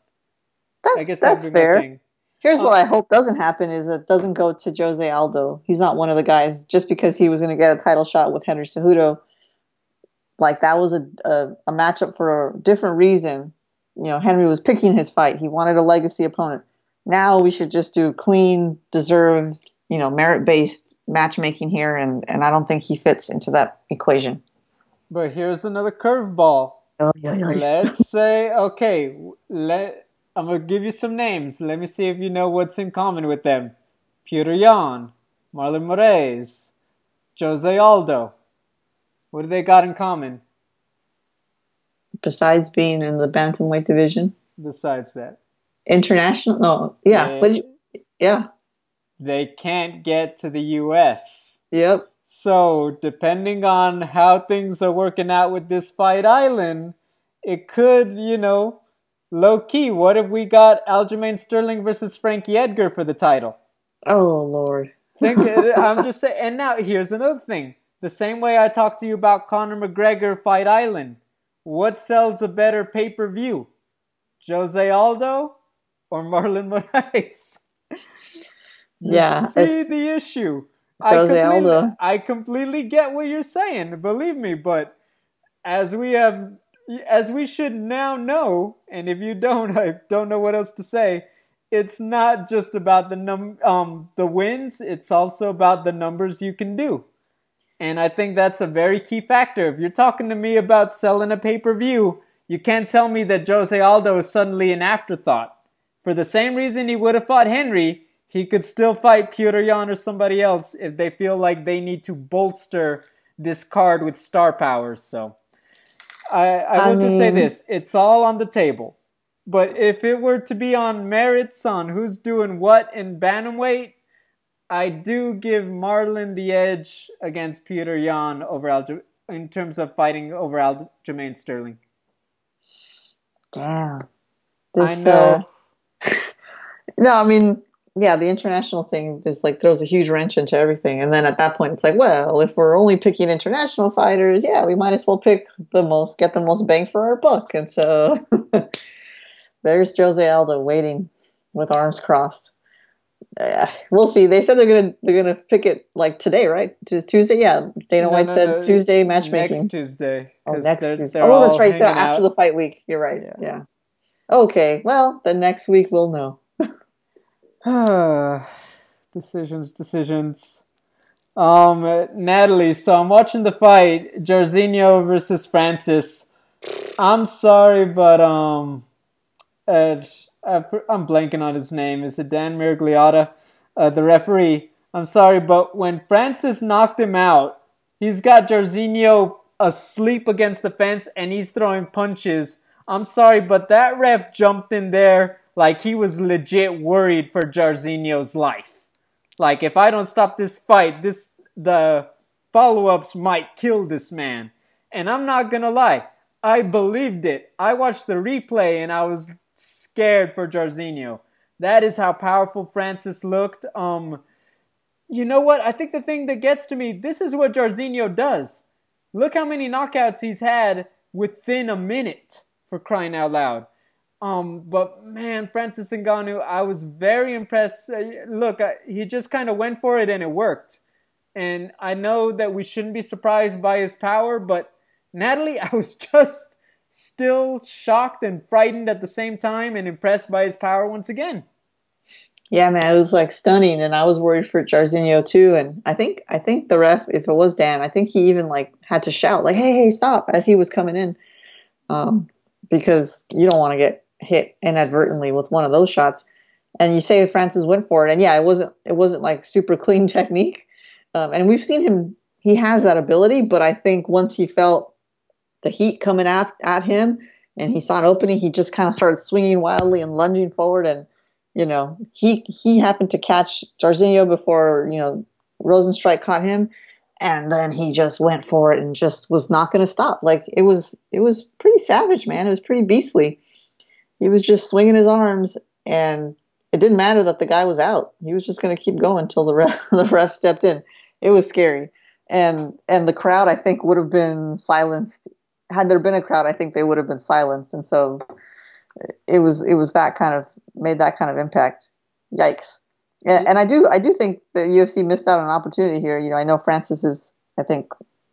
That's, I guess that's fair. Here's um, what I hope doesn't happen is it doesn't go to Jose Aldo. He's not one of the guys just because he was going to get a title shot with Henry Cejudo. Like that was a, a, a matchup for a different reason. You know, Henry was picking his fight. He wanted a legacy opponent. Now we should just do clean, deserved, you know, merit-based matchmaking here, and and I don't think he fits into that equation. But here's another curveball. Oh, yeah, yeah. Let's say, okay, let I'm gonna give you some names. Let me see if you know what's in common with them. Petr Yan, Marlon Moraes, Jose Aldo. What do they got in common? Besides being in the bantamweight division. Besides that. International? No, yeah. They, you, yeah. They can't get to the U.S. Yep. So, depending on how things are working out with this fight island, it could, you know, low key, what if we got Aljamain Sterling versus Frankie Edgar for the title? Oh, Lord. Think, I'm just saying. And now, here's another thing. The same way I talked to you about Conor McGregor Fight Island. What sells a better pay per view? Jose Aldo or Marlon Moraes? yeah. See the issue. Jose I Aldo. I completely get what you're saying, believe me, but as we have as we should now know, and if you don't, I don't know what else to say. It's not just about the num um the wins, it's also about the numbers you can do. And I think that's a very key factor. If you're talking to me about selling a pay-per-view, you can't tell me that Jose Aldo is suddenly an afterthought. For the same reason he would have fought Henry, he could still fight Piotr Yan or somebody else if they feel like they need to bolster this card with star power. So I, I, will just say this it's all on the table. But if it were to be on merits on who's doing what in Bantamweight, I do give Marlon the edge against Petr Yan over Al- in terms of fighting over Aljamain Sterling. Damn. This, I know. Uh, no, I mean, yeah, the international thing is like throws a huge wrench into everything. And then at that point, it's like, well, if we're only picking international fighters, yeah, we might as well pick the most, get the most bang for our buck. And so there's Jose Aldo waiting with arms crossed. Uh, we'll see. They said they're gonna they're gonna pick it like today, right? Tuesday, yeah. Dana no, White no, said no, Tuesday matchmaking. Next Tuesday. Oh, next they're, Tuesday. They're oh, that's right. After out. the fight week. You're right. Yeah. yeah. Okay. Well, the next week we'll know. decisions, decisions. Um, Natalie, so I'm watching the fight, Jairzinho versus Francis. I'm sorry, but um, Ed, I'm blanking on his name. Is it Dan Miragliotta, uh, the referee? I'm sorry, but when Francis knocked him out, he's got Jairzinho asleep against the fence and he's throwing punches. I'm sorry, but that ref jumped in there like he was legit worried for Jairzinho's life. Like if I don't stop this fight, this the follow-ups might kill this man. And I'm not gonna lie, I believed it. I watched the replay and I was scared for Jairzinho. That is how powerful Francis looked. Um, you know what? I think the thing that gets to me, this is what Jairzinho does. Look how many knockouts he's had within a minute for crying out loud. Um, but man, Francis Ngannou, I was very impressed. Uh, look, he just kind of went for it and it worked. And I know that we shouldn't be surprised by his power, but Natalie, I was just still shocked and frightened at the same time and impressed by his power once again. Yeah, man, it was like stunning, and I was worried for Jairzinho too. And I think I think the ref, if it was Dan, I think he even like had to shout like, "Hey, hey, stop!" as he was coming in, um, because you don't want to get hit inadvertently with one of those shots. And you say Francis went for it, and yeah, it wasn't it wasn't like super clean technique. Um, and we've seen him; he has that ability, but I think once he felt the heat coming at at him, and he saw an opening, he just kind of started swinging wildly and lunging forward and you know, he he happened to catch Jairzinho before you know Rozenstruik caught him, and then he just went for it and just was not going to stop. Like it was it was pretty savage, man. It was pretty beastly. He was just swinging his arms, and it didn't matter that the guy was out. He was just going to keep going until the ref the ref stepped in. It was scary, and and the crowd I think would have been silenced had there been a crowd. I think they would have been silenced, and so it was it was that kind of made that kind of impact. Yikes! And, and I do I do think the UFC missed out on an opportunity here. You know, I know Francis is I think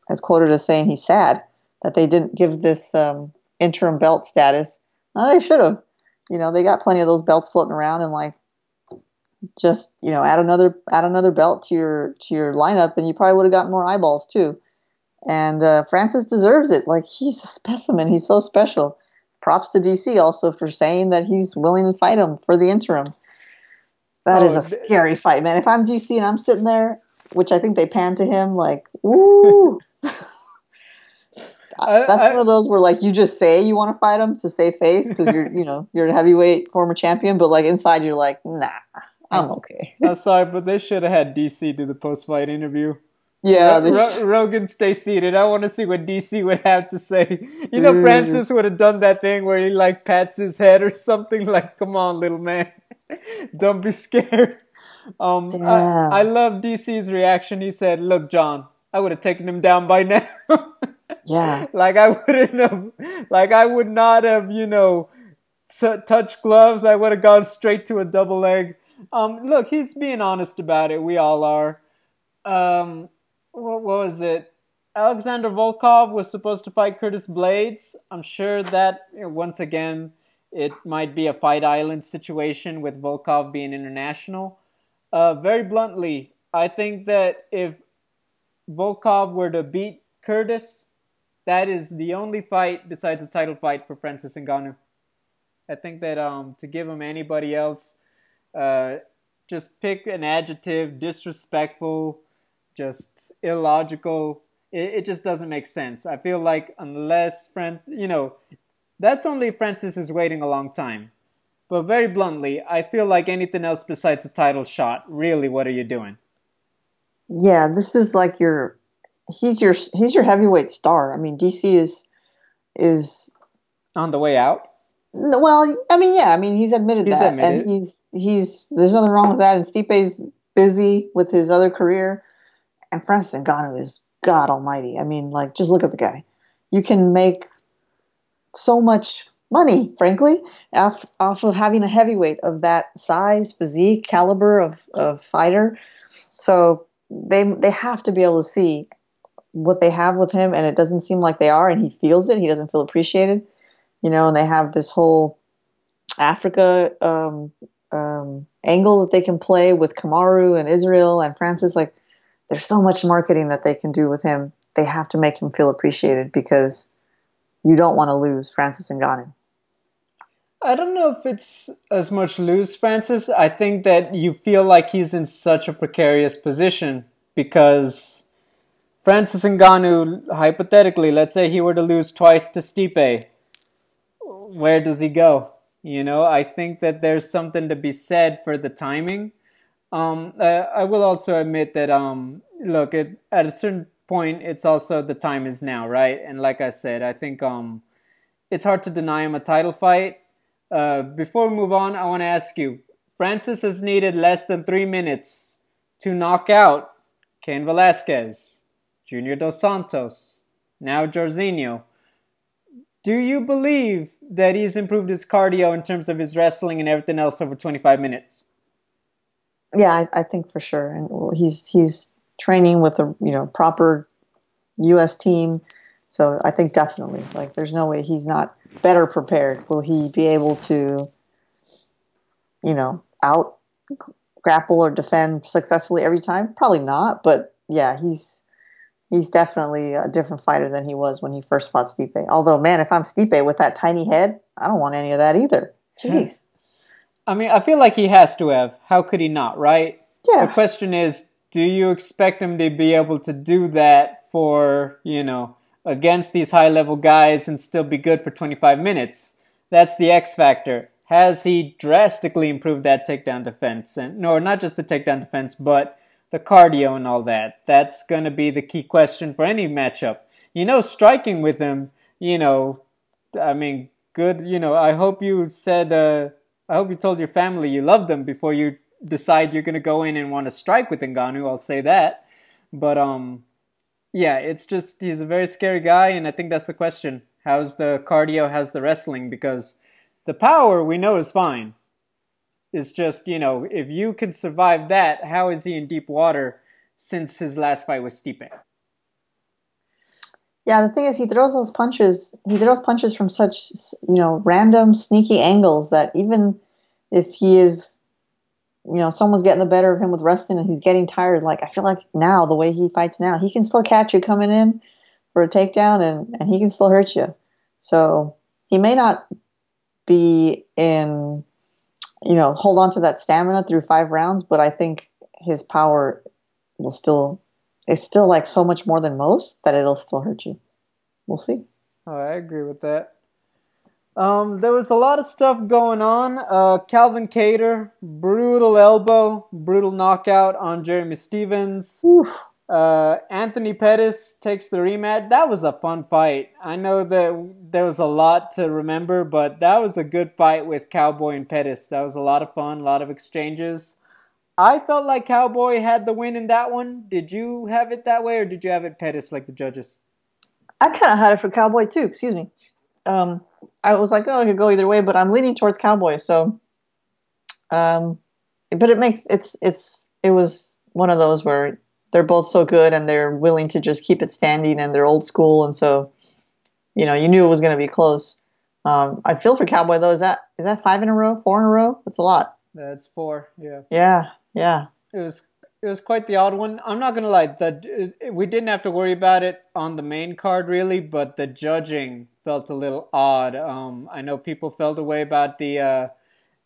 has quoted as saying he's sad that they didn't give this um, interim belt status. Well, they should have. You know, they got plenty of those belts floating around, and like just you know add another add another belt to your to your lineup, and you probably would have gotten more eyeballs too. And uh, Francis deserves it. Like he's a specimen. He's so special props to DC also for saying that he's willing to fight him for the interim. That oh, is a scary fight, man. If I'm DC and I'm sitting there, which I think they pan to him, like, That's I, one of those where like you just say you want to fight him to save face because you're you know you're a heavyweight former champion, but like inside you're like nah, I'm okay. I'm sorry, but they should have had DC do the post fight interview. Yeah, Ro- Rogan, stay seated. I want to see what DC would have to say. You know, mm. Francis would have done that thing where he like pats his head or something. Like, come on, little man, don't be scared. Um, I, I love DC's reaction. He said, "Look, John, I would have taken him down by now." yeah, like I wouldn't have, like I would not have, you know, t- touched gloves. I would have gone straight to a double leg. Um, look, he's being honest about it. We all are. Um, what, was it? Alexander Volkov was supposed to fight Curtis Blaydes. I'm sure that once again it might be a fight island situation with Volkov being international. Uh, very bluntly, I think that if Volkov were to beat Curtis, that is the only fight besides a title fight for Francis Ngannou. I think that um, to give him anybody else, uh, just pick an adjective, disrespectful, just illogical. It, it just doesn't make sense. I feel like unless Francis, you know, that's only Francis is waiting a long time. But very bluntly, I feel like anything else besides a title shot, really, what are you doing? Yeah, this is like your he's your he's your heavyweight star. I mean, DC is is on the way out. No, well, I mean, yeah, I mean, he's admitted he's that, admitted. and he's he's there's nothing wrong with that. And Stipe's busy with his other career, and Francis Ngannou is God Almighty. I mean, like, just look at the guy. You can make so much money, frankly, off, off of having a heavyweight of that size, physique, caliber of, of fighter. So they they have to be able to see what they have with him, and it doesn't seem like they are, and he feels it. He doesn't feel appreciated, you know. And they have this whole Africa um, um, angle that they can play with Kamaru and Israel and Francis. Like there's so much marketing that they can do with him. They have to make him feel appreciated because you don't want to lose Francis and Ngannou. I don't know if it's as much lose Francis. I think that you feel like he's in such a precarious position because Francis Ngannou, hypothetically, let's say he were to lose twice to Stipe, where does he go? You know, I think that there's something to be said for the timing um, I will also admit that um, look, it, at a certain point, it's also the time is now, right? And like I said, I think um, it's hard to deny him a title fight. Uh, before we move on, I want to ask you, Francis has needed less than three minutes to knock out Cain Velasquez, Junior Dos Santos, now Jairzinho. Do you believe that he's improved his cardio in terms of his wrestling and everything else over 25 minutes? Yeah, I, I think for sure. And he's he's training with a you know proper U.S. team, so I think definitely. Like, there's no way he's not better prepared. Will he be able to, you know, out grapple or defend successfully every time? Probably not. But yeah, he's he's definitely a different fighter than he was when he first fought Stipe. Although, man, if I'm Stipe with that tiny head, I don't want any of that either. Jeez. I mean, I feel like he has to have. How could he not, right? Yeah. The question is, do you expect him to be able to do that for, you know, against these high level guys and still be good for 25 minutes? That's the X factor. Has he drastically improved that takedown defense? And no, not just the takedown defense, but the cardio and all that. That's going to be the key question for any matchup. You know, striking with him, you know, I mean, good, you know, I hope you said, uh, I hope you told your family you love them before you decide you're going to go in and want to strike with Ngannou. I'll say that. But, um, yeah, it's just, he's a very scary guy, and I think that's the question. How's the cardio? How's the wrestling? Because the power we know is fine It's just, you know, if you can survive that, how is he in deep water since his last fight with Stipe? Yeah, the thing is, he throws those punches. He throws punches from such, you know, random, sneaky angles that even if he is, you know, someone's getting the better of him with wrestling and he's getting tired, like I feel like now the way he fights now, he can still catch you coming in for a takedown and and he can still hurt you. So he may not be in you know, hold on to that stamina through five rounds, but I think his power will still is still like so much more than most that it'll still hurt you. We'll see. Oh, I agree with that. Um, there was a lot of stuff going on. Uh, Calvin Kattar, brutal elbow, brutal knockout on Jeremy Stephens. Oof. Uh, Anthony Pettis takes the rematch. That was a fun fight. I know that there was a lot to remember, but that was a good fight with Cowboy and Pettis. That was a lot of fun, a lot of exchanges. I felt like Cowboy had the win in that one. Did you have it that way, or did you have it Pettis like the judges? I kind of had it for Cowboy too. Excuse me. Um, I was like, oh, I could go either way, but I'm leaning towards Cowboy. So, um, but it makes it's it's it was one of those where they're both so good and they're willing to just keep it standing and they're old school. And so you know you knew it was going to be close. Um, i feel for cowboy though. Is that is that five in a row four in a row? That's a lot. That's four yeah. Yeah yeah. It was it was quite the odd one. I'm not gonna lie we didn't have to worry about it on the main card really but the judging felt a little odd. Um, i know people felt away about the uh,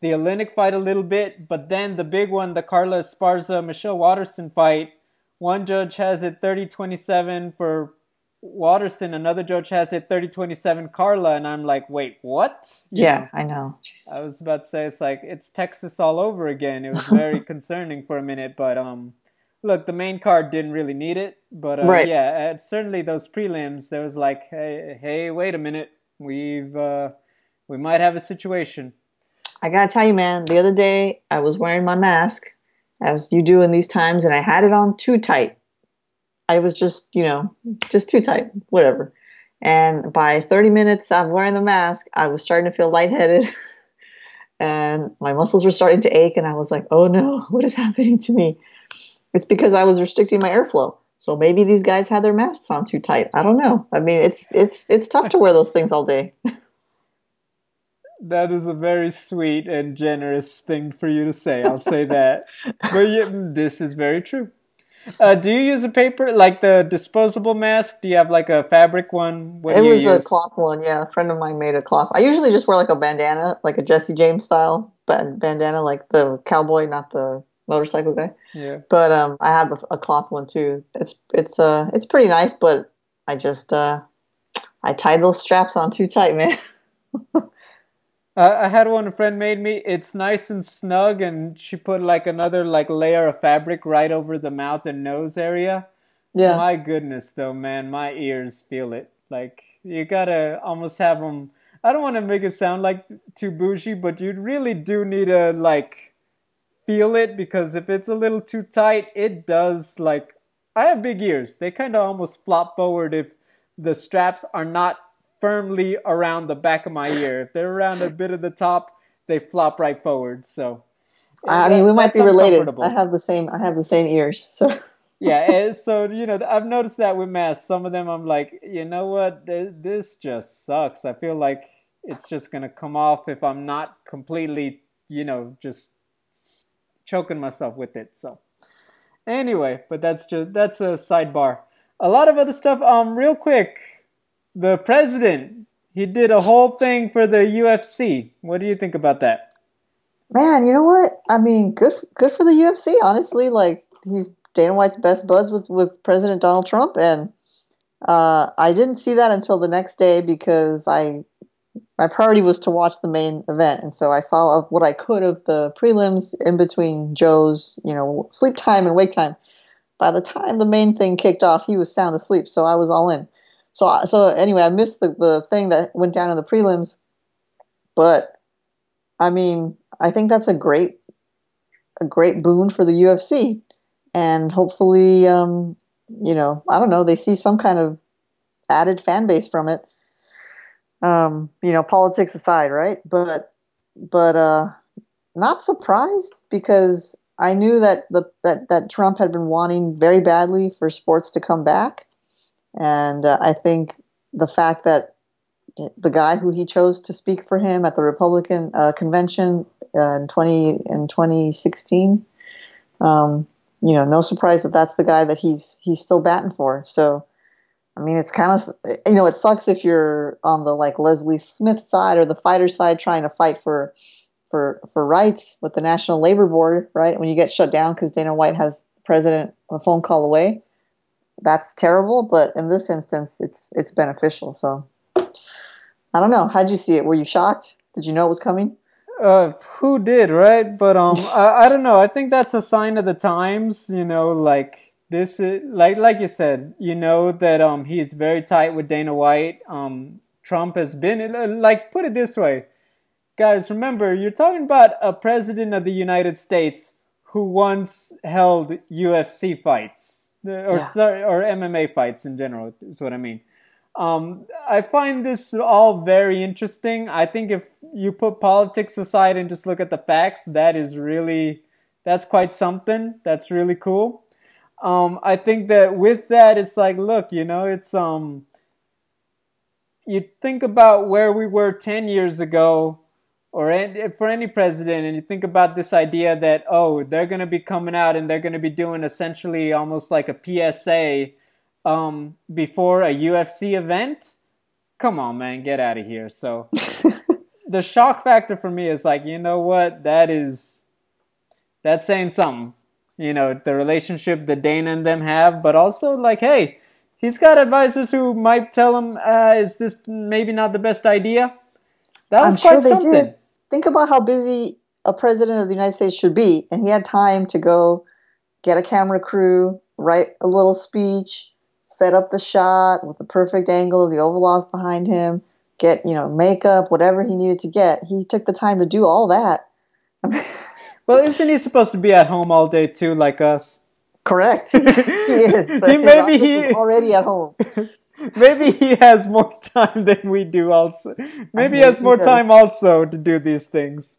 the Oleinik fight a little bit, but then the big one, the Carla Esparza Michelle Waterson fight, one judge has it 30-27 for Waterson, another judge has it 30-27 Carla, and I'm like, wait, what? Yeah, I know. Jesus. I was about to say it's like it's Texas all over again. It was very concerning for a minute, but um, look, the main card didn't really need it, but uh, right. yeah, certainly those prelims, there was like, hey, hey, wait a minute, we've uh, we might have a situation. I gotta tell you, man, the other day I was wearing my mask as you do in these times, and I had it on too tight. I was just, you know, just too tight, whatever. And by 30 minutes of wearing the mask, I was starting to feel lightheaded and my muscles were starting to ache. And I was like, oh no, what is happening to me? It's because I was restricting my airflow. So maybe these guys had their masks on too tight. I don't know. I mean, it's it's it's tough to wear those things all day. That is a very sweet and generous thing for you to say. I'll say that. but yeah, this is very true. Uh, do you use a paper like the disposable mask? Do you have like a fabric one? What it was use? a cloth one. Yeah, a friend of mine made a cloth. I usually just wear like a bandana, like a Jesse James style but bandana, like the cowboy, not the motorcycle guy. Yeah. But um, I have a, a cloth one too. It's it's uh it's pretty nice, but I just uh I tied those straps on too tight, man. Uh, I had one a friend made me. It's nice and snug, and she put like another like layer of fabric right over the mouth and nose area. Yeah. My goodness, though, man, my ears feel it. Like you gotta almost have them. I don't want to make it sound like too bougie, but you really do need to like feel it because if it's a little too tight, it does like I have big ears. They kind of almost flop forward if the straps are not firmly around the back of my ear. If they're around a bit of the top, they flop right forward. So I mean, we might be related. I have the same. I have the same ears. So yeah, so you know, I've noticed that with masks. Some of them, I'm like, you know what, this just sucks. I feel like it's just gonna come off if I'm not completely, you know, just choking myself with it. So anyway, but that's just that's a sidebar. A lot of other stuff. Um, real quick, the president he did a whole thing for the UFC. What do you think about that? Man, you know what? I mean, good good for the UFC. Honestly, like he's Dana White's best buds with with President Donald Trump, and uh, I didn't see that until the next day because I my priority was to watch the main event, and so I saw what I could of the prelims in between Joe's you know sleep time and wake time. By the time the main thing kicked off, he was sound asleep, so I was all in. So so anyway, I missed the the thing that went down in the prelims, but I mean, I think that's a great a great boon for the UFC and hopefully, um, you know, I don't know, they see some kind of added fan base from it. Um, you know, politics aside, right? But, but, uh, not surprised because I knew that the that, that Trump had been wanting very badly for sports to come back, and uh, I think the fact that the guy who he chose to speak for him at the Republican uh, convention uh, in twenty in twenty sixteen, um, you know, no surprise that that's the guy that he's he's still batting for. So, I mean, it's kind of you know, it sucks if you're on the like Leslie Smith side or the fighter side trying to fight for for for rights with the National Labor Board, right? When you get shut down because Dana White has the president a phone call away, that's terrible. But in this instance, it's it's beneficial. So, I don't know. How'd you see it? Were you shocked? Did you know it was coming? uh, who did, right? But um, I, I don't know. I think that's a sign of the times. You know, like this is like like you said. You know that um he's very tight with Dana White. Um, Trump has been like put it this way, guys. Remember, you're talking about a president of the United States who once held UFC fights or yeah. sorry, or MMA fights in general. Is what I mean. Um, I find this all very interesting. I think if you put politics aside and just look at the facts, that is really that's quite something. That's really cool. Um, I think that with that, it's like, look, you know, it's um, you think about where we were ten years ago, or for any president, and you think about this idea that oh, they're going to be coming out and they're going to be doing essentially almost like a PSA um, before a UFC event. Come on, man, get out of here. So the shock factor for me is like, you know what? That is that's saying something. You know, the relationship that Dana and them have, but also like, hey, he's got advisors who might tell him, uh, is this maybe not the best idea? That was I'm quite sure something. Did. Think about how busy a president of the United States should be, and he had time to go get a camera crew, write a little speech, set up the shot with the perfect angle of the Oval Office behind him, get, you know, makeup, whatever he needed to get. He took the time to do all that. well, isn't he supposed to be at home all day too, like us? Correct. he is. he, maybe he already at home. Maybe he has more time than we do. Also, maybe he has more time also to do these things.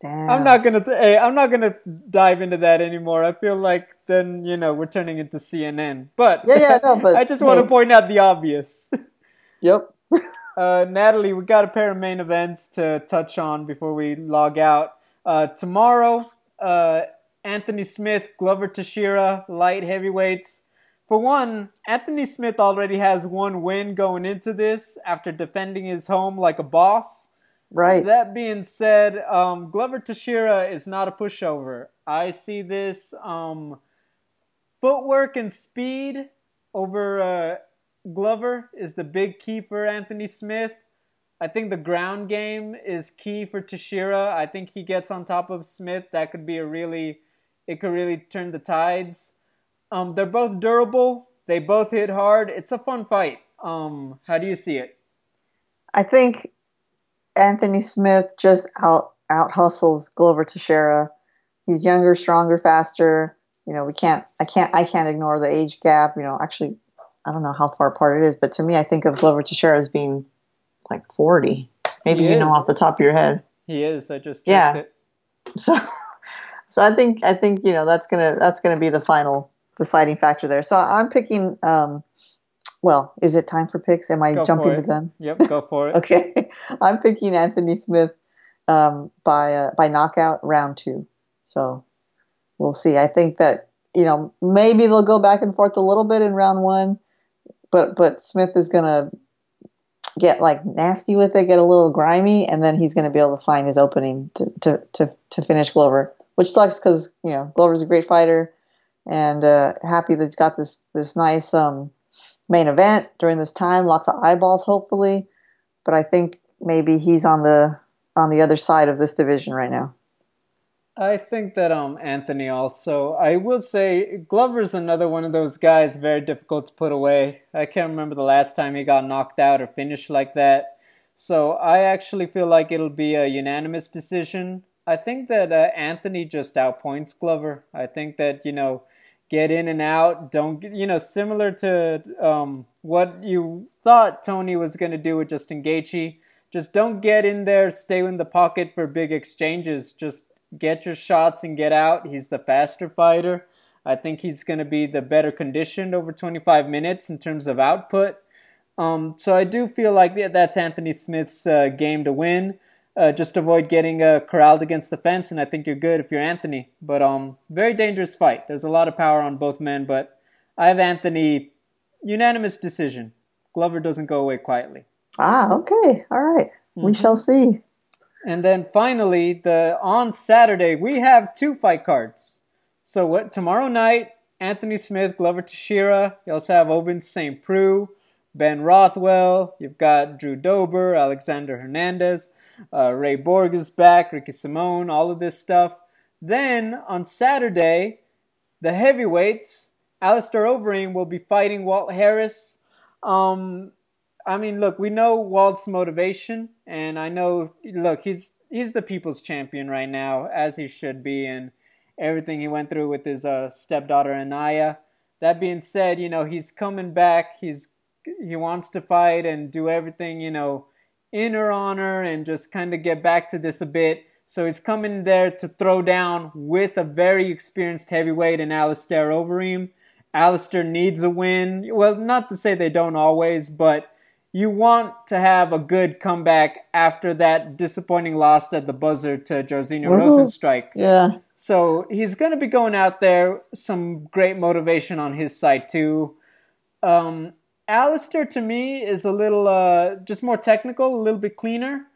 Damn. I'm not gonna. Th- hey, I'm not gonna dive into that anymore. I feel like then you know we're turning into CNN. But yeah, yeah, no, but I just want to point out the obvious. Yep. uh, Natalie, we got a pair of main events to touch on before we log out. Uh, tomorrow, uh, Anthony Smith, Glover Teixeira, light heavyweights. For one, Anthony Smith already has one win going into this after defending his home like a boss. Right. That being said, um, Glover Teixeira is not a pushover. I see this um, footwork and speed over uh, Glover is the big key for Anthony Smith. I think the ground game is key for Teixeira. I think he gets on top of Smith. That could be a really, it could really turn the tides. Um, they're both durable. They both hit hard. It's a fun fight. Um, how do you see it? I think Anthony Smith just out out hustles Glover Teixeira. he's younger, stronger, faster. You know, we can't. I can't. I can't ignore the age gap. You know, actually, I don't know how far apart it is, but to me, I think of Glover Teixeira as being like forty. Maybe He you know off the top of your head. He is. I just Yeah. it. So, so I think I think you know that's gonna that's gonna be the final deciding factor there. So I'm picking. Um, well, is it time for picks? Am I Go jumping the gun? Yep, go for it. Okay, I'm picking Anthony Smith um, by uh, by knockout round two. So we'll see. I think that you know maybe they'll go back and forth a little bit in round one, but but Smith is gonna get like nasty with it, get a little grimy, and then he's gonna be able to find his opening to to to, to finish Glover, which sucks because you know Glover's a great fighter, and uh, happy that he's got this this nice um, main event during this time, lots of eyeballs hopefully, but I think maybe he's on the on the other side of this division right now. I think that um Anthony also. I will say Glover's another one of those guys very difficult to put away. I can't remember the last time he got knocked out or finished like that. So I actually feel like it'll be a unanimous decision. I think that uh, Anthony just outpoints Glover. I think that you know, get in and out. Don't you know similar to um what you thought Tony was gonna do with Justin Gaethje. Just don't get in there. Stay in the pocket for big exchanges. Just get your shots and get out. He's the faster fighter. I think he's going to be the better conditioned over 25 minutes in terms of output. Um, so I do feel like that's Anthony Smith's uh, game to win. Uh, just avoid getting uh, corralled against the fence, and I think you're good if you're Anthony. But um, very dangerous fight. There's a lot of power on both men, but I have Anthony unanimous decision. Glover doesn't go away quietly. Ah, okay, all right. We Mhm. shall see. And then finally, the on Saturday we have two fight cards. So what tomorrow night, Anthony Smith, Glover Teixeira. You also have Ovince St. Preux, Ben Rothwell. You've got Drew Dober, Alexander Hernandez, uh, Ray Borg is back, Ricky Simone, all of this stuff. Then on Saturday, the heavyweights, Alistair Overeem will be fighting Walt Harris. Um, I mean, look, we know Walt's motivation, and I know, look, he's he's the people's champion right now, as he should be, and everything he went through with his uh, stepdaughter Aniah. That being said, you know he's coming back. He's he wants to fight and do everything, you know, in her honor, and just kind of get back to this a bit. So he's coming there to throw down with a very experienced heavyweight in Alistair Overeem. Alistair needs a win. Well, not to say they don't always, but you want to have a good comeback after that disappointing loss at the buzzer to Jairzinho Mhm. Rozenstruik. Yeah, So he's going to be going out there, some great motivation on his side too. Um, Alistair to me is a little uh, just more technical, a little bit cleaner.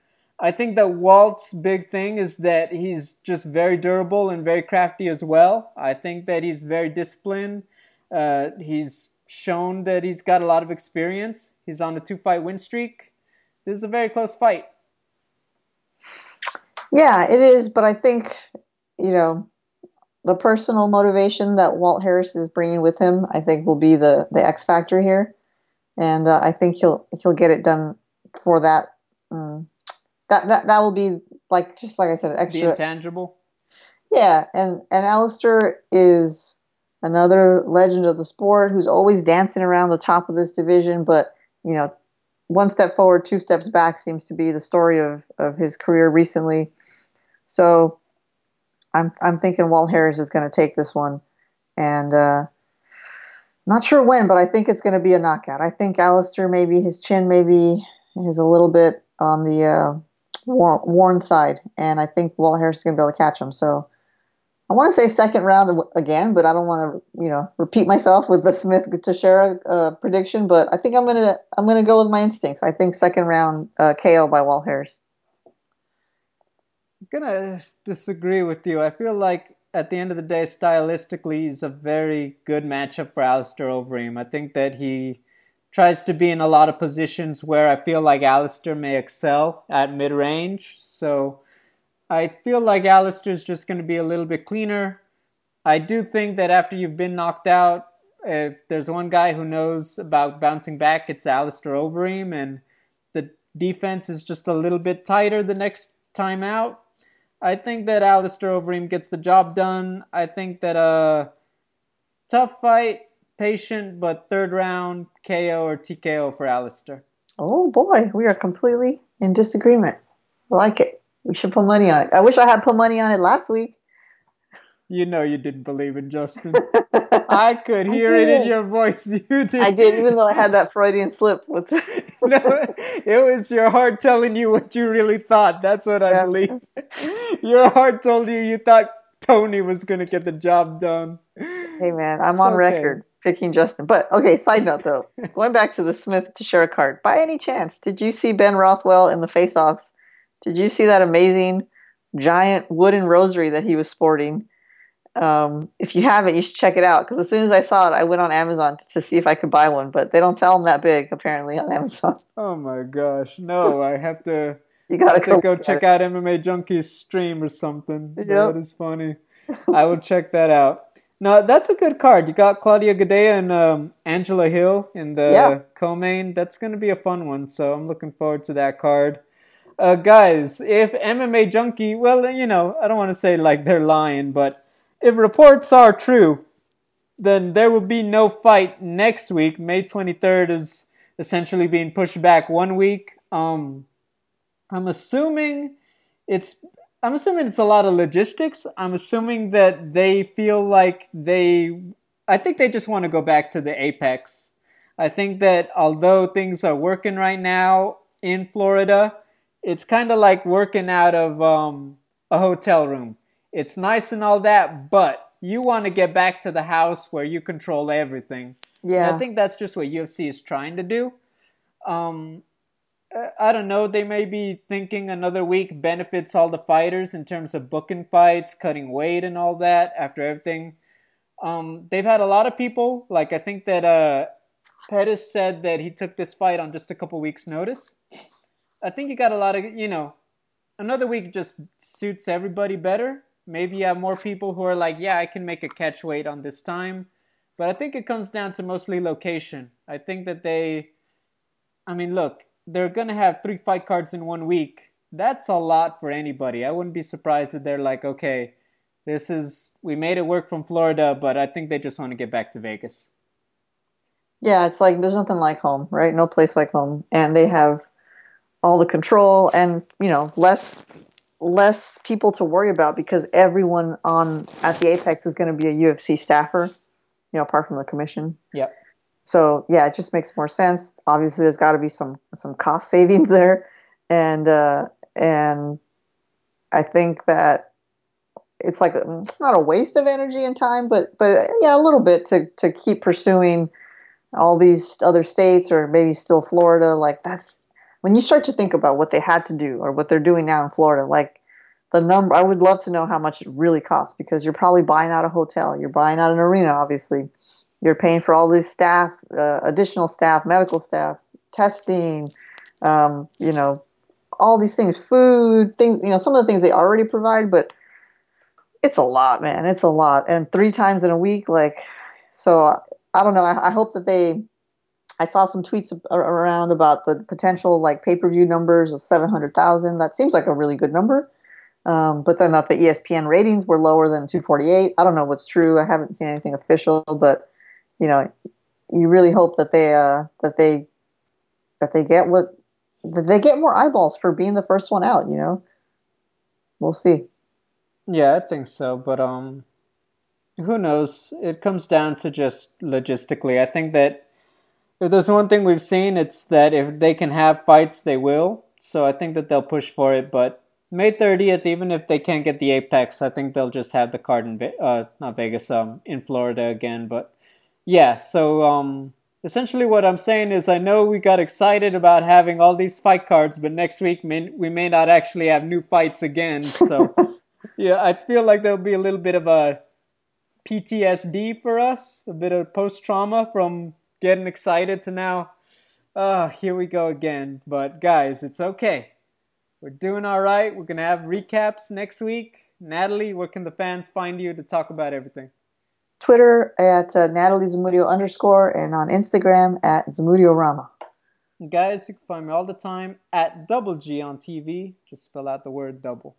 I think that Walt's big thing is that he's just very durable and very crafty as well. I think that he's very disciplined. Uh, he's shown that he's got a lot of experience. He's on a two fight win streak. This is a very close fight. yeah, it is. But I think you know the personal motivation that Walt Harris is bringing with him, I think, will be the the X factor here, and uh, I think he'll he'll get it done for that. Um, that that that will be like just like I said, The extra. intangible. Yeah, and and Alistair is another legend of the sport who's always dancing around the top of this division, but you know, one step forward, two steps back seems to be the story of of his career recently. So, I'm I'm thinking Walt Harris is going to take this one, and uh, not sure when, but I think it's going to be a knockout. I think Alistair maybe his chin maybe is a little bit on the uh, worn, side, and I think Walt Harris is going to be able to catch him. So. I want to say second round again, but I don't want to, you know, repeat myself with the Smith Teixeira uh, prediction. But I think I'm gonna I'm gonna go with my instincts. I think second round uh, KO by Walt Harris. I'm gonna disagree with you. I feel like at the end of the day, stylistically, he's a very good matchup for Alistair Overeem. I think that he tries to be in a lot of positions where I feel like Alistair may excel at mid range. So I feel like Alistair's just going to be a little bit cleaner. I do think that after you've been knocked out, if there's one guy who knows about bouncing back, it's Alistair Overeem, and the defense is just a little bit tighter the next time out. I think that Alistair Overeem gets the job done. I think that a uh, tough fight, patient, but third round KO or TKO for Alistair. Oh boy, we are completely in disagreement. I like it. We should put money on it. I wish I had put money on it last week. You know you didn't believe in Justin. I could hear I it in your voice. You did. I did, even though I had that Freudian slip with. no, it was your heart telling you what you really thought. That's what I believe. Your heart told you you thought Tony was going to get the job done. Hey man, I'm it's on okay. record picking Justin. But okay, side note though, going back to the Smith Teixeira card. By any chance, did you see Ben Rothwell in the face-offs? Did you see that amazing giant wooden rosary that he was sporting? Um, if you haven't, you should check it out because as soon as I saw it, I went on Amazon to, to see if I could buy one, but they don't sell them that big apparently on Amazon. Oh my gosh, no! I have to. you gotta go, go check out MMA Junkie's stream or something. Yep. That is funny. I will check that out. No, that's a good card. You got Claudia Gadelha and um, Angela Hill in the yeah. co-main. That's going to be a fun one. So I'm looking forward to that card. Uh, guys, if MMA Junkie, well, you know, I don't want to say like they're lying, but if reports are true, then there will be no fight next week. May 23rd is essentially being pushed back one week. Um, I'm assuming it's I'm assuming it's a lot of logistics. I'm assuming that they feel like they I think they just want to go back to the apex. I think that although things are working right now in Florida, it's kind of like working out of um, a hotel room. It's nice and all that, but you want to get back to the house where you control everything. Yeah. And I think that's just what UFC is trying to do. Um, I don't know. They may be thinking another week benefits all the fighters in terms of booking fights, cutting weight, and all that after everything. Um, they've had a lot of people. Like I think that uh, Pettis said that he took this fight on just a couple weeks' notice. I think you got a lot of you know. Another week just suits everybody better. Maybe you have more people who are like, yeah, I can make a catch weight on this time. But I think it comes down to mostly location. I think that they, I mean, look, they're going to have three fight cards in one week. That's a lot for anybody. I wouldn't be surprised if they're like, okay, this is, we made it work from Florida, but I think they just want to get back to Vegas. Yeah, it's like there's nothing like home, right? No place like home. And they have all the control and, you know, less less people to worry about because everyone on at the Apex is going to be a UFC staffer, you know, apart from the commission. Yep. So yeah, it just makes more sense. Obviously, there's got to be some some cost savings there, and uh, and I think that it's like a, not a waste of energy and time, but but yeah, a little bit to to keep pursuing all these other states or maybe still Florida. Like that's when you start to think about what they had to do or what they're doing now in Florida. Like the number, I would love to know how much it really costs because you're probably buying out a hotel, you're buying out an arena, obviously you're paying for all these staff, uh, additional staff, medical staff, testing, um, you know, all these things, food, things, you know, some of the things they already provide, but it's a lot, man. It's a lot. And three times in a week, like, so I don't know. I, I hope that they, I saw some tweets around about the potential like pay per view numbers of 700,000. That seems like a really good number. Um, but then that the ESPN ratings were lower than 248. I don't know what's true. I haven't seen anything official, but you know, you really hope that they uh, that they that they get what that they get more eyeballs for being the first one out. You know, we'll see. Yeah, I think so, but um, who knows? It comes down to just logistically. I think that if there's one thing we've seen, it's that if they can have fights, they will. So I think that they'll push for it. But May 30th, even if they can't get the Apex, I think they'll just have the card in uh, not Vegas, um, in Florida again. But yeah, so um, essentially what I'm saying is I know we got excited about having all these fight cards, but next week may, we may not actually have new fights again. So yeah, I feel like there'll be a little bit of a PTSD for us, a bit of post trauma from getting excited to now. Uh, here we go again. But guys, it's okay. We're doing all right. We're gonna have recaps next week. Natalie, where can the fans find you to talk about everything? Twitter at uh, Natalie Zamudio underscore and on Instagram at Zamudio Rama. Guys, you can find me all the time at Double G on TV. Just spell out the word double.